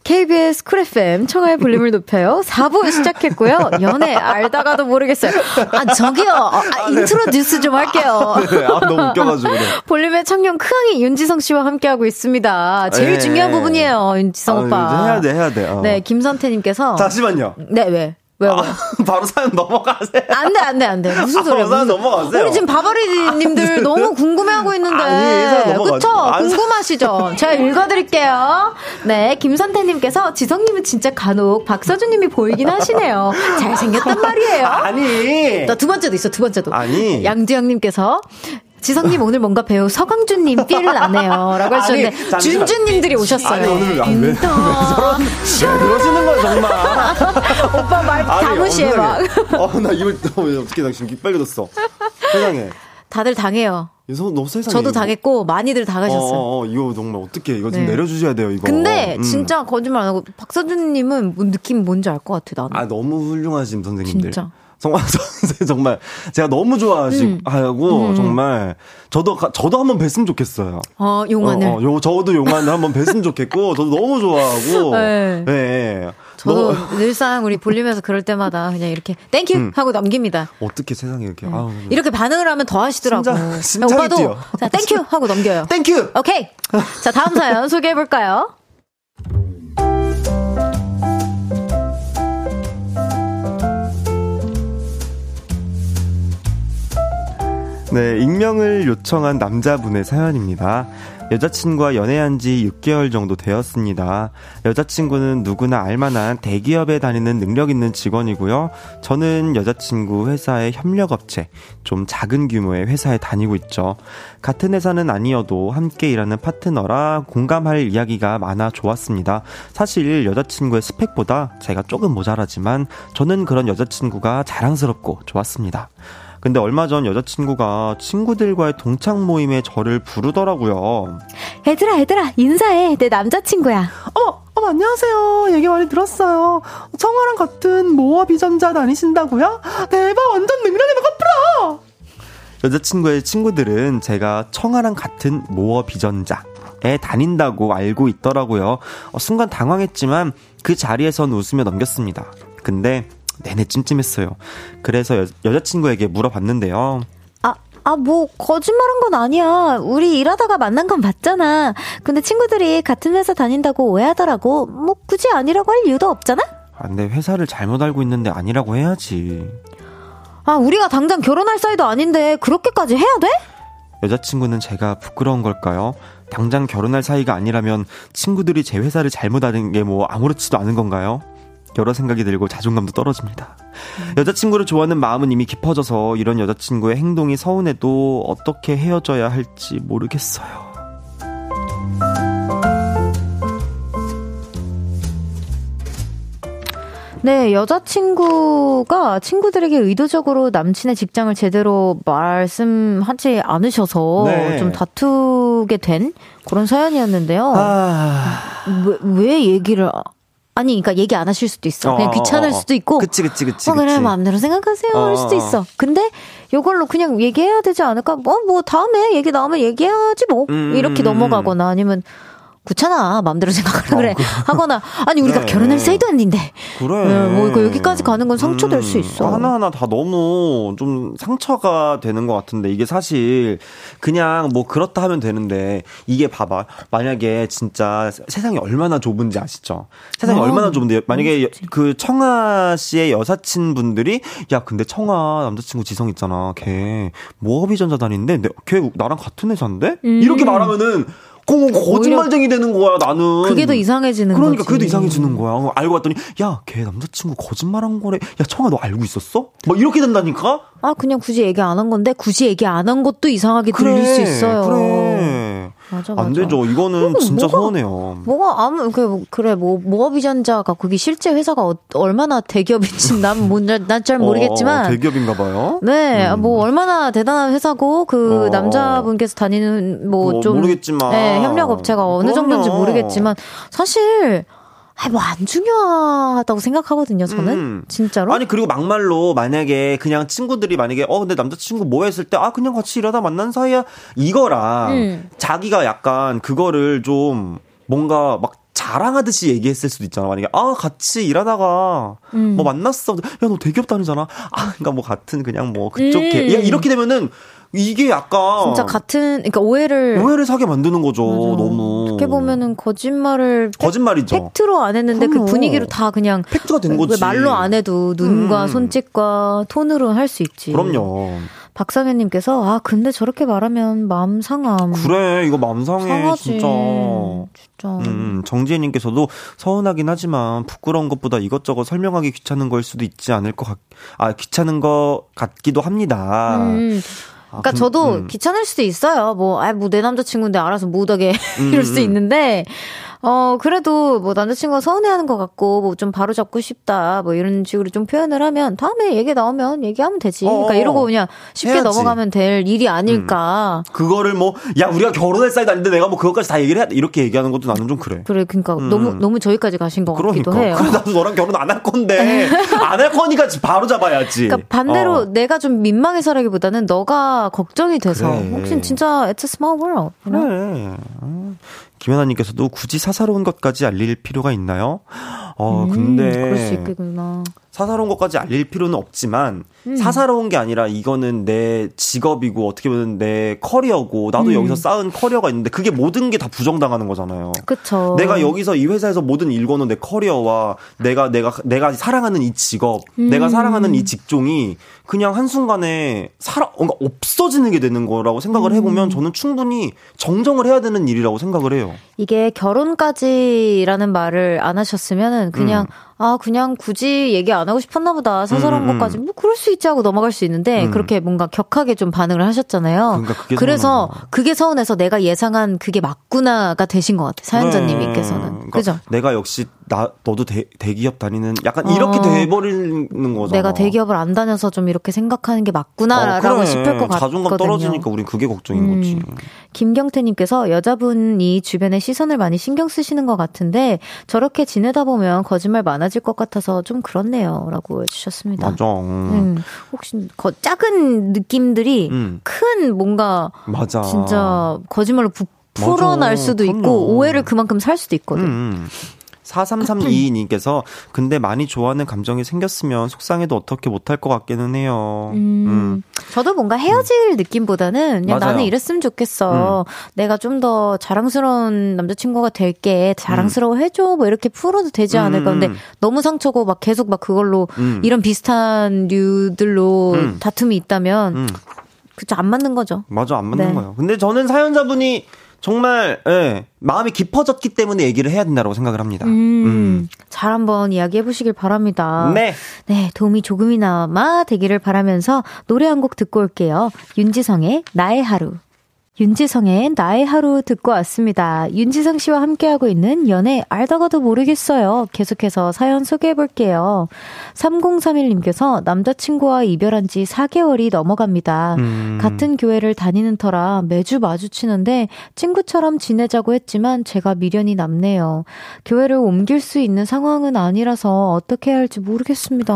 KBS 쿨 FM 청하의 볼륨을 높여요. 4부 시작했고요. 연애 알다가도 모르겠어요. 아, 저기요. 아, 아 introduce 좀 할게요. 네, 아, 너무 웃겨가지고. 네. 볼륨의 청년 크앙이 윤지성 씨와 함께하고 있습니다. 제일 네. 중요한 부분이에요. 윤지성 아, 오빠. 해야 돼, 해야 돼. 어. 네, 김선태님께서. 잠시만요. 네, 왜? 왜요? 아, 바로 사연 넘어가세요. 안 돼, 안 돼, 안 돼. 무슨 소리야? 아, 사연 넘어가세요. 우리 지금 바바리님들 너무 궁금해하고 있는데. 아니, 그쵸? 궁금하시죠? 제가 읽어드릴게요. 네, 김선태님께서 지성님은 진짜 간혹 박서준님이 보이긴 하시네요. 잘생겼단 말이에요. 아니. 두 번째도 있어, 두 번째도. 아니. 양지영님께서 지성님 오늘 뭔가 배우 서강준님 삘 나네요. 라고 하셨는데, 준주님들이 오셨어요. 아니, 오늘 왜, 왜, 왜 저런, 왜 그러시는 거야, 정말. 오빠 말 다무시해, 막. 어, 나 입을, 어떻게 나 지금 빨개졌어. 세상에. 다들 당해요. 너무 세상에. 저도 당했고 많이들 당하셨어요. 어, 어, 이거 정말 어떻게 이거 좀 네. 내려주셔야 돼요 이거. 근데 음. 진짜 거짓말 안 하고 박서준님은 뭐 느낌 뭔지 알 것 같아 나는. 아 너무 훌륭하신 선생님들. 진짜. 정말 선생 정말 제가 너무 좋아하시고 음. 음. 정말 저도 저도 한번 뵀으면 좋겠어요. 어 용안을. 어, 어, 요 저도 용안을 한번 뵀으면 좋겠고 저도 너무 좋아하고. 네. 네. 저도 너... 늘상 우리 볼륨에서 그럴 때마다 그냥 이렇게 thank you 음. 하고 넘깁니다. 어떻게 세상에 이렇게 네. 아우, 이렇게 반응을 하면 더 하시더라고. 심장, 심장이 오빠도 뛰어. 자 Thank you 하고 넘겨요. Thank you. 오케이. 자 다음 사연 소개해 볼까요? 네, 익명을 요청한 남자분의 사연입니다. 여자친구와 연애한 지 6개월 정도 되었습니다. 여자친구는 누구나 알만한 대기업에 다니는 능력 있는 직원이고요. 저는 여자친구 회사의 협력업체, 좀 작은 규모의 회사에 다니고 있죠. 같은 회사는 아니어도 함께 일하는 파트너라 공감할 이야기가 많아 좋았습니다. 사실 여자친구의 스펙보다 제가 조금 모자라지만 저는 그런 여자친구가 자랑스럽고 좋았습니다. 근데 얼마 전 여자친구가 친구들과의 동창 모임에 저를 부르더라고요. 얘들아, 얘들아, 인사해. 내 남자친구야. 어머, 어머, 안녕하세요. 얘기 많이 들었어요. 청아랑 같은 모어 비전자 다니신다고요? 대박, 완전 능력 있는 커플아! 여자친구의 친구들은 제가 청아랑 같은 모어 비전자 에 다닌다고 알고 있더라고요. 어, 순간 당황했지만 그 자리에선 웃으며 넘겼습니다. 근데 내내 찜찜했어요. 그래서 여, 여자친구에게 물어봤는데요. 아, 아, 뭐, 거짓말한 건 아니야. 우리 일하다가 만난 건 맞잖아. 근데 친구들이 같은 회사 다닌다고 오해하더라고. 뭐, 굳이 아니라고 할 이유도 없잖아? 아, 근데 회사를 잘못 알고 있는데 아니라고 해야지. 아, 우리가 당장 결혼할 사이도 아닌데 그렇게까지 해야 돼? 여자친구는 제가 부끄러운 걸까요? 당장 결혼할 사이가 아니라면 친구들이 제 회사를 잘못 아는 게 뭐 아무렇지도 않은 건가요? 여러 생각이 들고 자존감도 떨어집니다. 음. 여자친구를 좋아하는 마음은 이미 깊어져서 이런 여자친구의 행동이 서운해도 어떻게 헤어져야 할지 모르겠어요. 네, 여자친구가 친구들에게 의도적으로 남친의 직장을 제대로 말씀하지 않으셔서 네. 좀 다투게 된 그런 사연이었는데요. 아... 왜, 왜 얘기를 아니, 그러니까 얘기 안 하실 수도 있어. 그냥 어, 귀찮을 어, 어. 수도 있고. 그치, 그치, 그치. 어, 그래, 마음대로 생각하세요. 어, 할 수도 있어. 근데 요걸로 그냥 얘기해야 되지 않을까? 뭐, 뭐, 다음에 얘기 나오면 얘기해야지 뭐. 음, 이렇게 음, 음. 넘어가거나 아니면, 귀찮아. 마음대로 생각하라 어, 그래. 그, 하거나. 아니 우리가 그래. 결혼할 사이도 아닌데. 그래. 네, 뭐 이거 여기까지 가는 건 상처될 음, 수 있어. 하나하나 다 너무 좀 상처가 되는 것 같은데 이게 사실 그냥 뭐 그렇다 하면 되는데 이게 봐봐. 만약에 진짜 세상이 얼마나 좁은지 아시죠? 세상이 어, 얼마나 좁은데 만약에 그 청아 씨의 여사친 분들이 야 근데 청아 남자친구 지성 있잖아 걔. 모업이 전자 다니는데 걔 나랑 같은 회사인데? 음. 이렇게 말하면은 그 거짓말쟁이 되는 거야 나는. 그게 더 이상해지는 그러니까 거지. 그게 더 이상해지는 거야. 알고 봤더니 야 걔 남자친구 거짓말한 거래. 야 청아 너 알고 있었어? 막 이렇게 된다니까. 아 그냥 굳이 얘기 안 한 건데 굳이 얘기 안 한 것도 이상하게 그래, 들릴 수 있어요. 그래. 맞아, 맞아. 안 되죠. 이거는 진짜 뭐가, 서운해요. 뭐가 아무 그 그래 뭐 모어비전자가 거기 실제 회사가 어, 얼마나 대기업인지 난난잘 모르겠지만 어, 대기업인가 봐요. 네, 음. 뭐 얼마나 대단한 회사고 그 어. 남자분께서 다니는 뭐좀 뭐 모르겠지만 네, 협력 업체가 어느 정도인지 모르겠지만 사실 아, 뭐안 중요하다고 생각하거든요, 저는. 음. 진짜로. 아니, 그리고 막말로 만약에 그냥 친구들이 만약에, 어, 근데 남자친구 뭐 했을 때, 아, 그냥 같이 일하다 만난 사이야. 이거랑 음. 자기가 약간 그거를 좀 뭔가 막 자랑하듯이 얘기했을 수도 있잖아. 만약에, 아, 같이 일하다가 음. 뭐 만났어. 야, 너 대기업 다니잖아. 아, 그니까 뭐 같은 그냥 뭐 그쪽 음. 개. 야, 이렇게 되면은 이게 약간 진짜 같은 그러니까 오해를 오해를 사게 만드는 거죠. 맞아. 너무 어떻게 보면은 거짓말을 거짓말이죠. 팩트로 안 했는데 그 분위기로 다 그냥 팩트가 된 거지. 말로 안 해도 눈과 음. 손짓과 톤으로 할 수 있지. 그럼요. 박상현님께서 아 근데 저렇게 말하면 마음 상함. 그래 이거 마음 상해 상하지. 진짜. 진짜. 음, 정지혜님께서도 서운하긴 하지만 부끄러운 것보다 이것저것 설명하기 귀찮은 걸 수도 있지 않을 것 같. 아 귀찮은 것 같기도 합니다. 음. 아, 그러니까 그, 저도 음. 귀찮을 수도 있어요. 뭐, 아, 뭐, 내 남자친구인데 알아서 못하게 음, 이럴 수 음. 있는데, 어, 그래도 뭐 남자친구가 서운해하는 것 같고, 뭐 좀 바로 잡고 싶다, 뭐 이런 식으로 좀 표현을 하면, 다음에 얘기 나오면 얘기하면 되지. 그러니까 어, 이러고 그냥 쉽게 해야지. 넘어가면 될 일이 아닐까. 음. 그거를 뭐, 야, 우리가 결혼할 사이도 아닌데 내가 뭐 그것까지 다 얘기를 해야 돼. 이렇게 얘기하는 것도 나는 좀 그래. 그래, 그러니까 음. 너무, 너무 저기까지 가신 것 그러니까. 같기도 해요. 그래, 나도 너랑 결혼 안 할 건데, 안 할 거니까 바로 잡아야지. 그러니까 반대로 어. 내가 좀 민망해서라기보다는 너가 걱정이 돼서, 그래. 혹시 진짜 it's a small world. You know? 그래. 어. 김연아님께서도 굳이 사사로운 것까지 알릴 필요가 있나요? 어, 음, 근데. 그럴 수 있겠구나. 사사로운 것까지 알릴 필요는 없지만 음. 사사로운 게 아니라 이거는 내 직업이고 어떻게 보면 내 커리어고 나도 음. 여기서 쌓은 커리어가 있는데 그게 모든 게 다 부정당하는 거잖아요. 그쵸. 내가 여기서 이 회사에서 모든 일거는 내 커리어와 내가 내가 내가 사랑하는 이 직업, 음. 내가 사랑하는 이 직종이 그냥 한 순간에 살아 뭔가 없어지는 게 되는 거라고 생각을 해 보면 음. 저는 충분히 정정을 해야 되는 일이라고 생각을 해요. 이게 결혼까지라는 말을 안 하셨으면은 그냥 음. 아, 그냥 굳이 얘기 안 하고 싶었나 보다. 사설한 음, 음, 것까지 뭐 그럴 수 있지 하고 넘어갈 수 있는데 음. 그렇게 뭔가 격하게 좀 반응을 하셨잖아요. 그러니까 그래서 그게 서운해서 내가 예상한 그게 맞구나가 되신 것 같아 요. 사연자님께서는. 네. 그러니까 그죠? 내가 역시 나 너도 대, 대기업 다니는 약간 이렇게 어, 돼버리는 거잖아. 내가 대기업을 안 다녀서 좀 이렇게 생각하는 게 맞구나라고 어, 그래. 싶을 것 같거든요. 자존감 떨어지니까 우린 그게 걱정인 음. 거지. 김경태님께서 여자분이 주변에 시선을 많이 신경 쓰시는 것 같은데 저렇게 지내다 보면 거짓말 많아질 것 같아서 좀 그렇네요 라고 해주셨습니다. 맞아. 음, 혹시 거, 작은 느낌들이 음. 큰 뭔가 맞아. 진짜 거짓말로 부, 풀어날 수도 있고 오해를 그만큼 살 수도 있거든. 음. 음. 4332님께서 근데 많이 좋아하는 감정이 생겼으면 속상해도 어떻게 못할 것 같기는 해요. 음, 음. 저도 뭔가 헤어질 음. 느낌보다는 그냥 맞아요. 나는 이랬으면 좋겠어. 음. 내가 좀 더 자랑스러운 남자친구가 될게 자랑스러워 음. 해줘. 뭐 이렇게 풀어도 되지 않을까. 근데 음. 너무 상처고 막 계속 막 그걸로 이런 비슷한 류들로 다툼이 있다면 그쵸 안 맞는 거죠. 맞아 안 맞는 네. 거예요. 근데 저는 사연자분이 정말 예, 마음이 깊어졌기 때문에 얘기를 해야 된다고 생각을 합니다. 음, 음. 잘 한번 이야기해 보시길 바랍니다. 네. 네, 도움이 조금이나마 되기를 바라면서 노래 한 곡 듣고 올게요. 윤지성의 나의 하루. 윤지성의 나의 하루 듣고 왔습니다. 윤지성 씨와 함께하고 있는 연애 알다가도 모르겠어요. 계속해서 사연 소개해 볼게요. 3031님께서 남자친구와 이별한 지 4개월이 넘어갑니다. 음. 같은 교회를 다니는 터라 매주 마주치는데 친구처럼 지내자고 했지만 제가 미련이 남네요. 교회를 옮길 수 있는 상황은 아니라서 어떻게 해야 할지 모르겠습니다.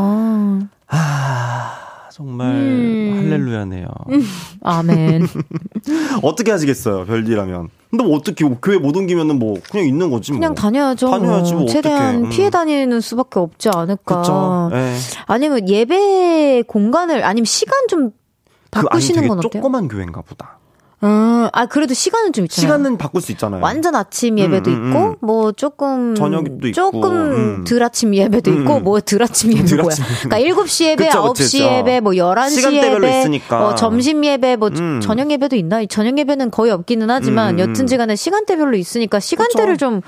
아. 정말 음. 할렐루야네요. 아멘. 어떻게 하시겠어요, 별디라면? 근데 뭐 어떻게 뭐 교회 못 옮기면은 뭐 그냥 있는 거지 뭐. 그냥 다녀야죠. 다녀야지 뭐 최대한 어떡해. 음. 피해 다니는 수밖에 없지 않을까. 예. 아니면 예배 공간을 아니면 시간 좀그 아니 바꾸시는 되게 건 어때요? 조그만 교회인가 보다. 음, 아 그래도 시간은 좀 있잖아요. 시간은 바꿀 수 있잖아요. 완전 아침 예배도 음, 음, 있고 음. 뭐 조금 저녁도 있고, 조금 음. 덜 아침 예배도 있고 음. 뭐덜 아침 예배 덜 뭐야. 그러니까 7시 예배, 그쵸, 9시 그쵸, 그쵸. 예배, 뭐 11시 시간대별로 예배, 있으니까. 어, 점심 예배, 뭐 음. 저녁 예배도 있나? 저녁 예배는 거의 없기는 하지만 음, 음. 여튼지간에 시간대별로 있으니까 시간대를 좀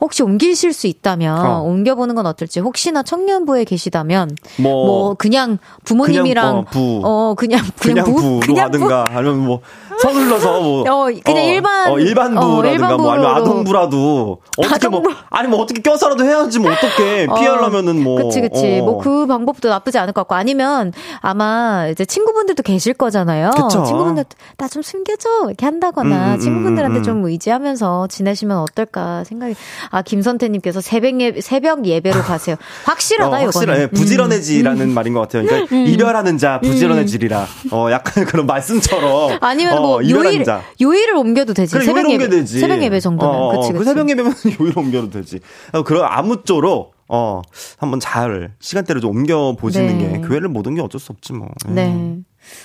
혹시 옮기실 수 있다면 어. 옮겨보는 건 어떨지 혹시나 청년부에 계시다면 뭐, 뭐 그냥 부모님이랑 그냥, 어, 부. 어, 그냥 그냥, 부 부로 하든가 아니면 뭐 서둘러서 뭐 어, 그냥 일반- 어, 일반부라든가 어, 뭐 아니면. 아동부라도 어떻게 뭐 아동부. 아니 뭐 어떻게 껴서라도 해야지 뭐 어떻게 피하려면은 뭐 그치, 그치. 어. 뭐그 방법도 나쁘지 않을 것 같고. 아니면 아마 이제 친구분들도 계실 거잖아요. 그쵸. 친구분들 나 좀 숨겨줘. 이렇게 한다거나 음, 음, 친구분들한테 음, 음. 좀 의지하면서 지내시면 어떨까 생각이. 아, 김선태님께서 새벽 예, 새벽 예배로 가세요. 확실하다, 어, 이거는. 확실해. 예, 부지런해지라는 말인 것 같아요. 그러니까 이별하는 자 부지런해지리라. 어 약간 그런 말씀처럼. 아니면 어, 뭐 요일, 자. 요일을 옮겨도 되지. 그래, 새벽 예배. 옮겨도 되지. 새벽 예배 정도면. 어, 어, 그치, 그 그치. 새벽 예배면 요일 옮겨도 되지. 어, 그런 아무쪼록 어 한번 잘 시간대를 좀 옮겨 보시는 네. 게 교회를 못 옮겨 어쩔 수 없지 뭐. 예. 네.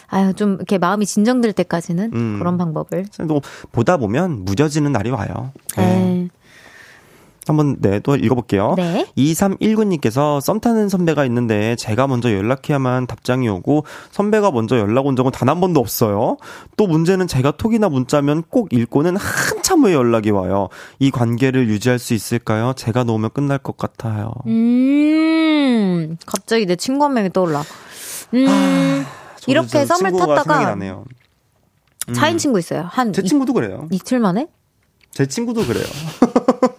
아유, 좀 이렇게 마음이 진정될 때까지는 음. 그런 방법을. 또 보다 보면 무뎌지는 날이 와요. 한번 네, 또 읽어볼게요. 네. 2319님께서 썸 타는 선배가 있는데 제가 먼저 연락해야만 답장이 오고 선배가 먼저 연락 온 적은 단 한 번도 없어요. 또 문제는 제가 톡이나 문자면 꼭 읽고는 한참 후에 연락이 와요. 이 관계를 유지할 수 있을까요? 제가 놓으면 끝날 것 같아요. 음, 갑자기 내 친구 한 명이 떠올라. 음, 저는 이렇게 제 썸을 탔다가. 차인 친구 있어요. 한제 이, 친구도 그래요. 이틀 만에? 제 친구도 그래요.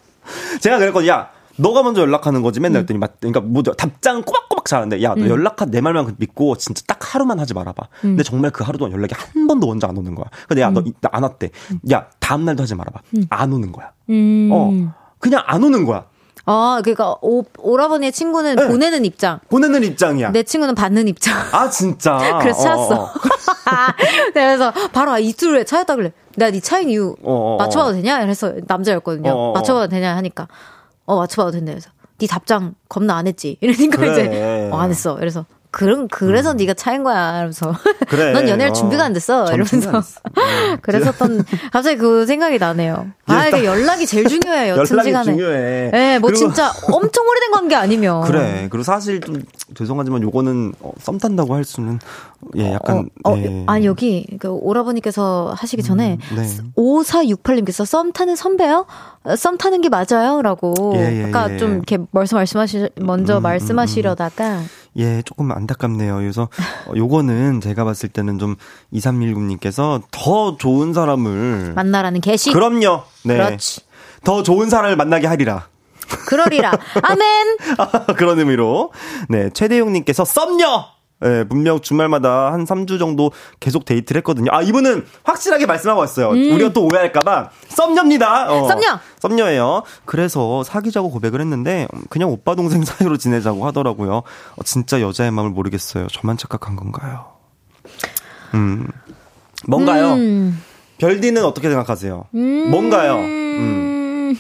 제가 그랬거든요. 야, 너가 먼저 연락하는 거지 맨날 했더니 맞 그러니까 뭐 답장 꼬박꼬박 잘하는데 야 너 연락한 내 말만 믿고 진짜 딱 하루만 하지 말아봐 근데 정말 그 하루 동안 연락이 한 번도 먼저 안 오는 거야 근데 야 너 안 왔대 야 다음 날도 하지 말아봐 안 오는 거야 음. 어 그냥 안 오는 거야 아, 그러니까 오, 오라버니의 친구는 네. 보내는 입장. 보내는 입장이야 내 친구는 받는 입장. 아 진짜 그래서 어, 찾았어. 어, 어. 그래서 바로 아, 이틀 후에 차였다 그래. 내가 네 차인 이유 어, 어, 어. 맞춰봐도 되냐? 그래서 남자였거든요. 어, 어, 어. 맞춰봐도 되냐 하니까 어 맞춰봐도 된다. 그래서 네 답장 겁나 안 했지. 이러니까 그래. 이제 어, 안 했어. 그래서 그런 그래서 네가 차인 거야. 이러면서 그래. 넌 연애할 어. 준비가 안 됐어. 전 준비가 안 이러면서 그랬었던 갑자기 그 생각이 나네요. 아, 이게 연락이 제일 중요해요. 연락이. 중요해 예, 뭐 그리고- 진짜 엄청 오래된 관계 아니면. 그래. 그리고 사실 좀 죄송하지만 요거는 어, 썸 탄다고 할 수는 예 약간 어, 어, 예. 아니 여기 그 오라버니께서 하시기 전에 네. 5468님께서 썸 타는 선배요? 어, 썸 타는 게 맞아요?라고 예, 예, 아까 예. 좀 이렇게 말씀 말씀하시 먼저 음, 말씀하시려다가 예, 조금 안타깝네요. 그래서 어, 요거는 제가 봤을 때는 좀 2319님께서 더 좋은 사람을 만나라는 게시 그럼요. 네. 그렇지 더 좋은 사람을 만나게 하리라. 그러리라 아멘 그런 의미로. 네, 최대용 님께서 썸녀! 예, 분명 주말마다 한 3주 정도 계속 데이트를 했거든요. 아, 이분은 확실하게 말씀하고 왔어요. 우리가 또 오해할까봐. 썸녀입니다. 어, 음. 썸녀! 썸녀예요. 그래서 사귀자고 고백을 했는데, 그냥 오빠 동생 사이로 지내자고 하더라고요. 어, 진짜 여자의 마음을 모르겠어요. 저만 착각한 건가요? 음. 뭔가요? 음. 별디는 어떻게 생각하세요? 뭔가요? 음. 음.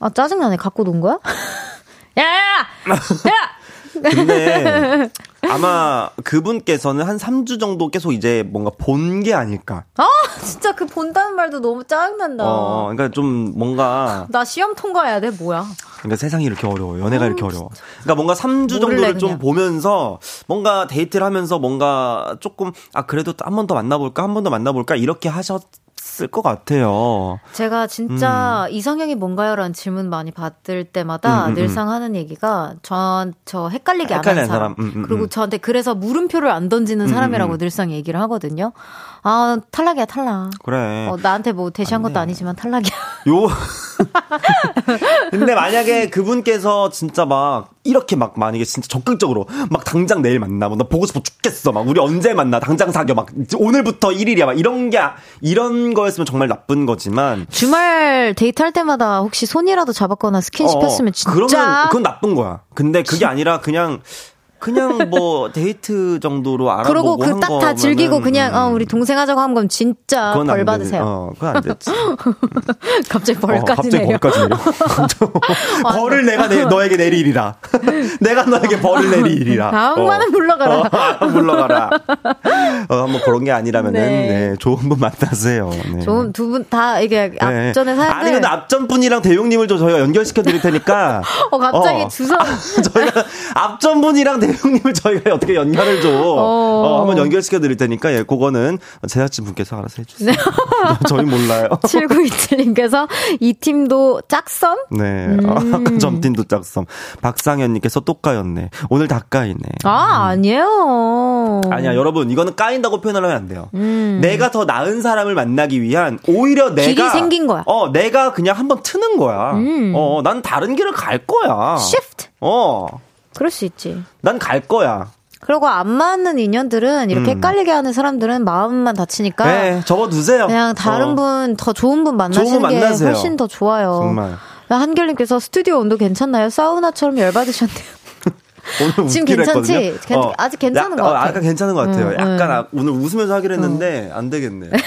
아 짜증나네 갖고 논 거야? 야 야야 야! 근데 아마 그분께서는 한 3주 정도 계속 이제 뭔가 본 게 아닐까. 아 진짜 그 본다는 말도 너무 짜증난다 어, 그러니까 좀 뭔가 나 시험 통과해야 돼 뭐야 그러니까 세상이 이렇게 어려워. 연애가 이렇게 어려워. 그러니까 뭔가 3주 모를래, 정도를 좀 그냥. 보면서 뭔가 데이트를 하면서 뭔가 조금 아 그래도 한 번 더 만나볼까 한 번 더 만나볼까 이렇게 하셨 을 것 같아요. 제가 진짜 이성형이 뭔가요라는 질문 많이 받을 때마다 음, 음, 늘상 하는 얘기가 전 저 헷갈리게 안 하는 사람, 사람. 음, 음, 그리고 음. 저한테 그래서 물음표를 안 던지는 사람이라고 음. 늘상 얘기를 하거든요. 아 탈락이야 탈락. 그래. 어, 나한테 뭐 대시한 것도 아니지만 탈락이야. 요. 근데 만약에 그분께서 진짜 막 이렇게 막 만약에 진짜 적극적으로 막 당장 내일 만나 뭐나 보고 싶어 죽겠어 막 우리 언제 만나 당장 사겨 막 오늘부터 1일이야 막 이런 게 이런 거였으면 정말 나쁜 거지만 주말 데이트할 때마다 혹시 손이라도 잡았거나 스킨십 어, 했으면 진짜 그러면 그건 나쁜 거야. 근데 그게 아니라 그냥 그냥 뭐 데이트 정도로 알아보고 그러고 그 딱 다 즐기고 그냥 어, 음. 우리 동생 하자고 하면 그건 진짜 벌안 받으세요. 어, 그건 안 됐지. 갑자기 어, 벌까지 갑자기 내려. 벌까지 내려. 벌을 내가 내, 너에게 내리리라. 내가 너에게 벌을 내리리라. 다음만은 물러가라. 어, 물러가라. 어, 한번 그런 게 아니라면은 네. 네, 좋은 분 만나세요. 네. 좋은 두 분 다 이게 네. 앞전에 사연들 아니 근데 앞전 분이랑 대용님을 좀 저희가 연결시켜 드릴 테니까. 어 갑자기 어. 주선 저희가 앞전 분이랑 대 용님을 저희가 어떻게 연결을 줘. 어, 한번 연결시켜 드릴 테니까 예, 그거는 제작진 분께서 알아서 해주세요. 저희 몰라요. 7927님께서 이 팀도 짝썸? 네. 음. 아, 점팀도 짝썸. 박상현님께서 또 까였네. 오늘 다 까이네. 아, 아니에요. 아니야, 여러분, 이거는 까인다고 표현을 하면 안 돼요. 음. 내가 더 나은 사람을 만나기 위한, 오히려 내가. 길이 생긴 거야. 어, 내가 그냥 한번 트는 거야. 음. 어, 난 다른 길을 갈 거야. shift. 어, 그럴 수 있지. 난 갈 거야. 그리고 안 맞는 인연들은 이렇게 음. 헷갈리게 하는 사람들은 마음만 다치니까 네, 접어두세요. 그냥 다른 어, 분, 더 좋은 분 만나시는 좋은 분게 만나세요. 훨씬 더 좋아요. 정말. 한결님께서 스튜디오 온도 괜찮나요? 사우나처럼 열받으셨네요. 오늘 지금 괜찮지? 했거든요. 괜- 아직 괜찮은 약- 것 같아. 어, 아까 괜찮은 것 같아요. 음, 약간 음. 아, 오늘 웃으면서 하기로 했는데 안 되겠네. 네.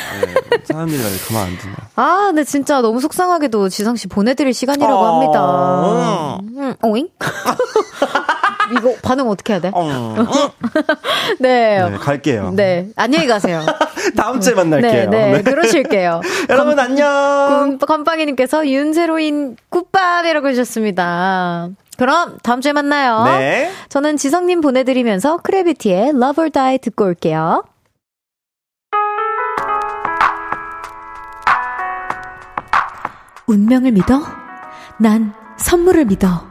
사람들이 가만 안 두네. 아, 근데 진짜 너무 속상하게도 지성 씨 보내드릴 시간이라고 어. 합니다. 음, 오잉? 이거 반응 어떻게 해야 돼? 어. 네. 네, 갈게요. 네. 안녕히 가세요. 다음 주에 네, 만날게요. 네. 네. 그러실게요. 여러분 안녕. 건빵이님께서 윤세로인 굿밥이라고 해주셨습니다. 그럼 다음 주에 만나요. 네. 저는 지성님 보내드리면서 크래비티의 Love or Die 듣고 올게요. 운명을 믿어? 난 선물을 믿어.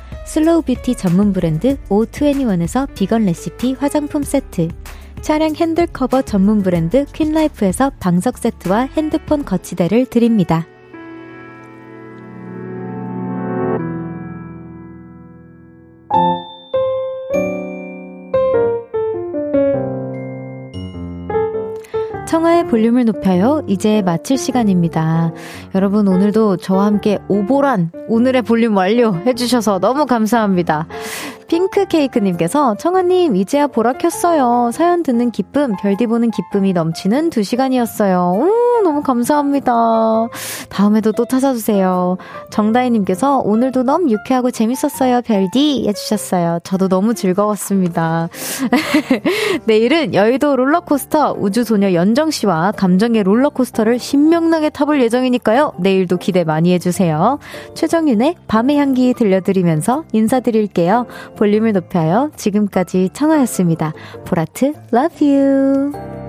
슬로우 뷰티 전문 브랜드 O21에서 비건 레시피 화장품 세트, 차량 핸들 커버 전문 브랜드 퀸라이프에서 방석 세트와 핸드폰 거치대를 드립니다. 볼륨을 높여요. 이제 마칠 시간입니다. 여러분, 오늘도 저와 함께 오보란 오늘의 볼륨 완료 해주셔서 너무 감사합니다. 핑크케이크님께서 청아님, 이제야 보라 켰어요. 사연 듣는 기쁨, 별디 보는 기쁨이 넘치는 두 시간이었어요. 오, 너무 감사합니다. 다음에도 또 찾아주세요. 정다희님께서 오늘도 너무 유쾌하고 재밌었어요. 별디 해주셨어요. 저도 너무 즐거웠습니다. 내일은 여의도 롤러코스터 우주소녀 연정 씨와 감정의 롤러코스터를 신명나게 타볼 예정이니까요. 내일도 기대 많이 해주세요. 최정윤의 밤의 향기 들려드리면서 인사드릴게요. 볼륨을 높여요. 지금까지 청하였습니다. 보라트, love you.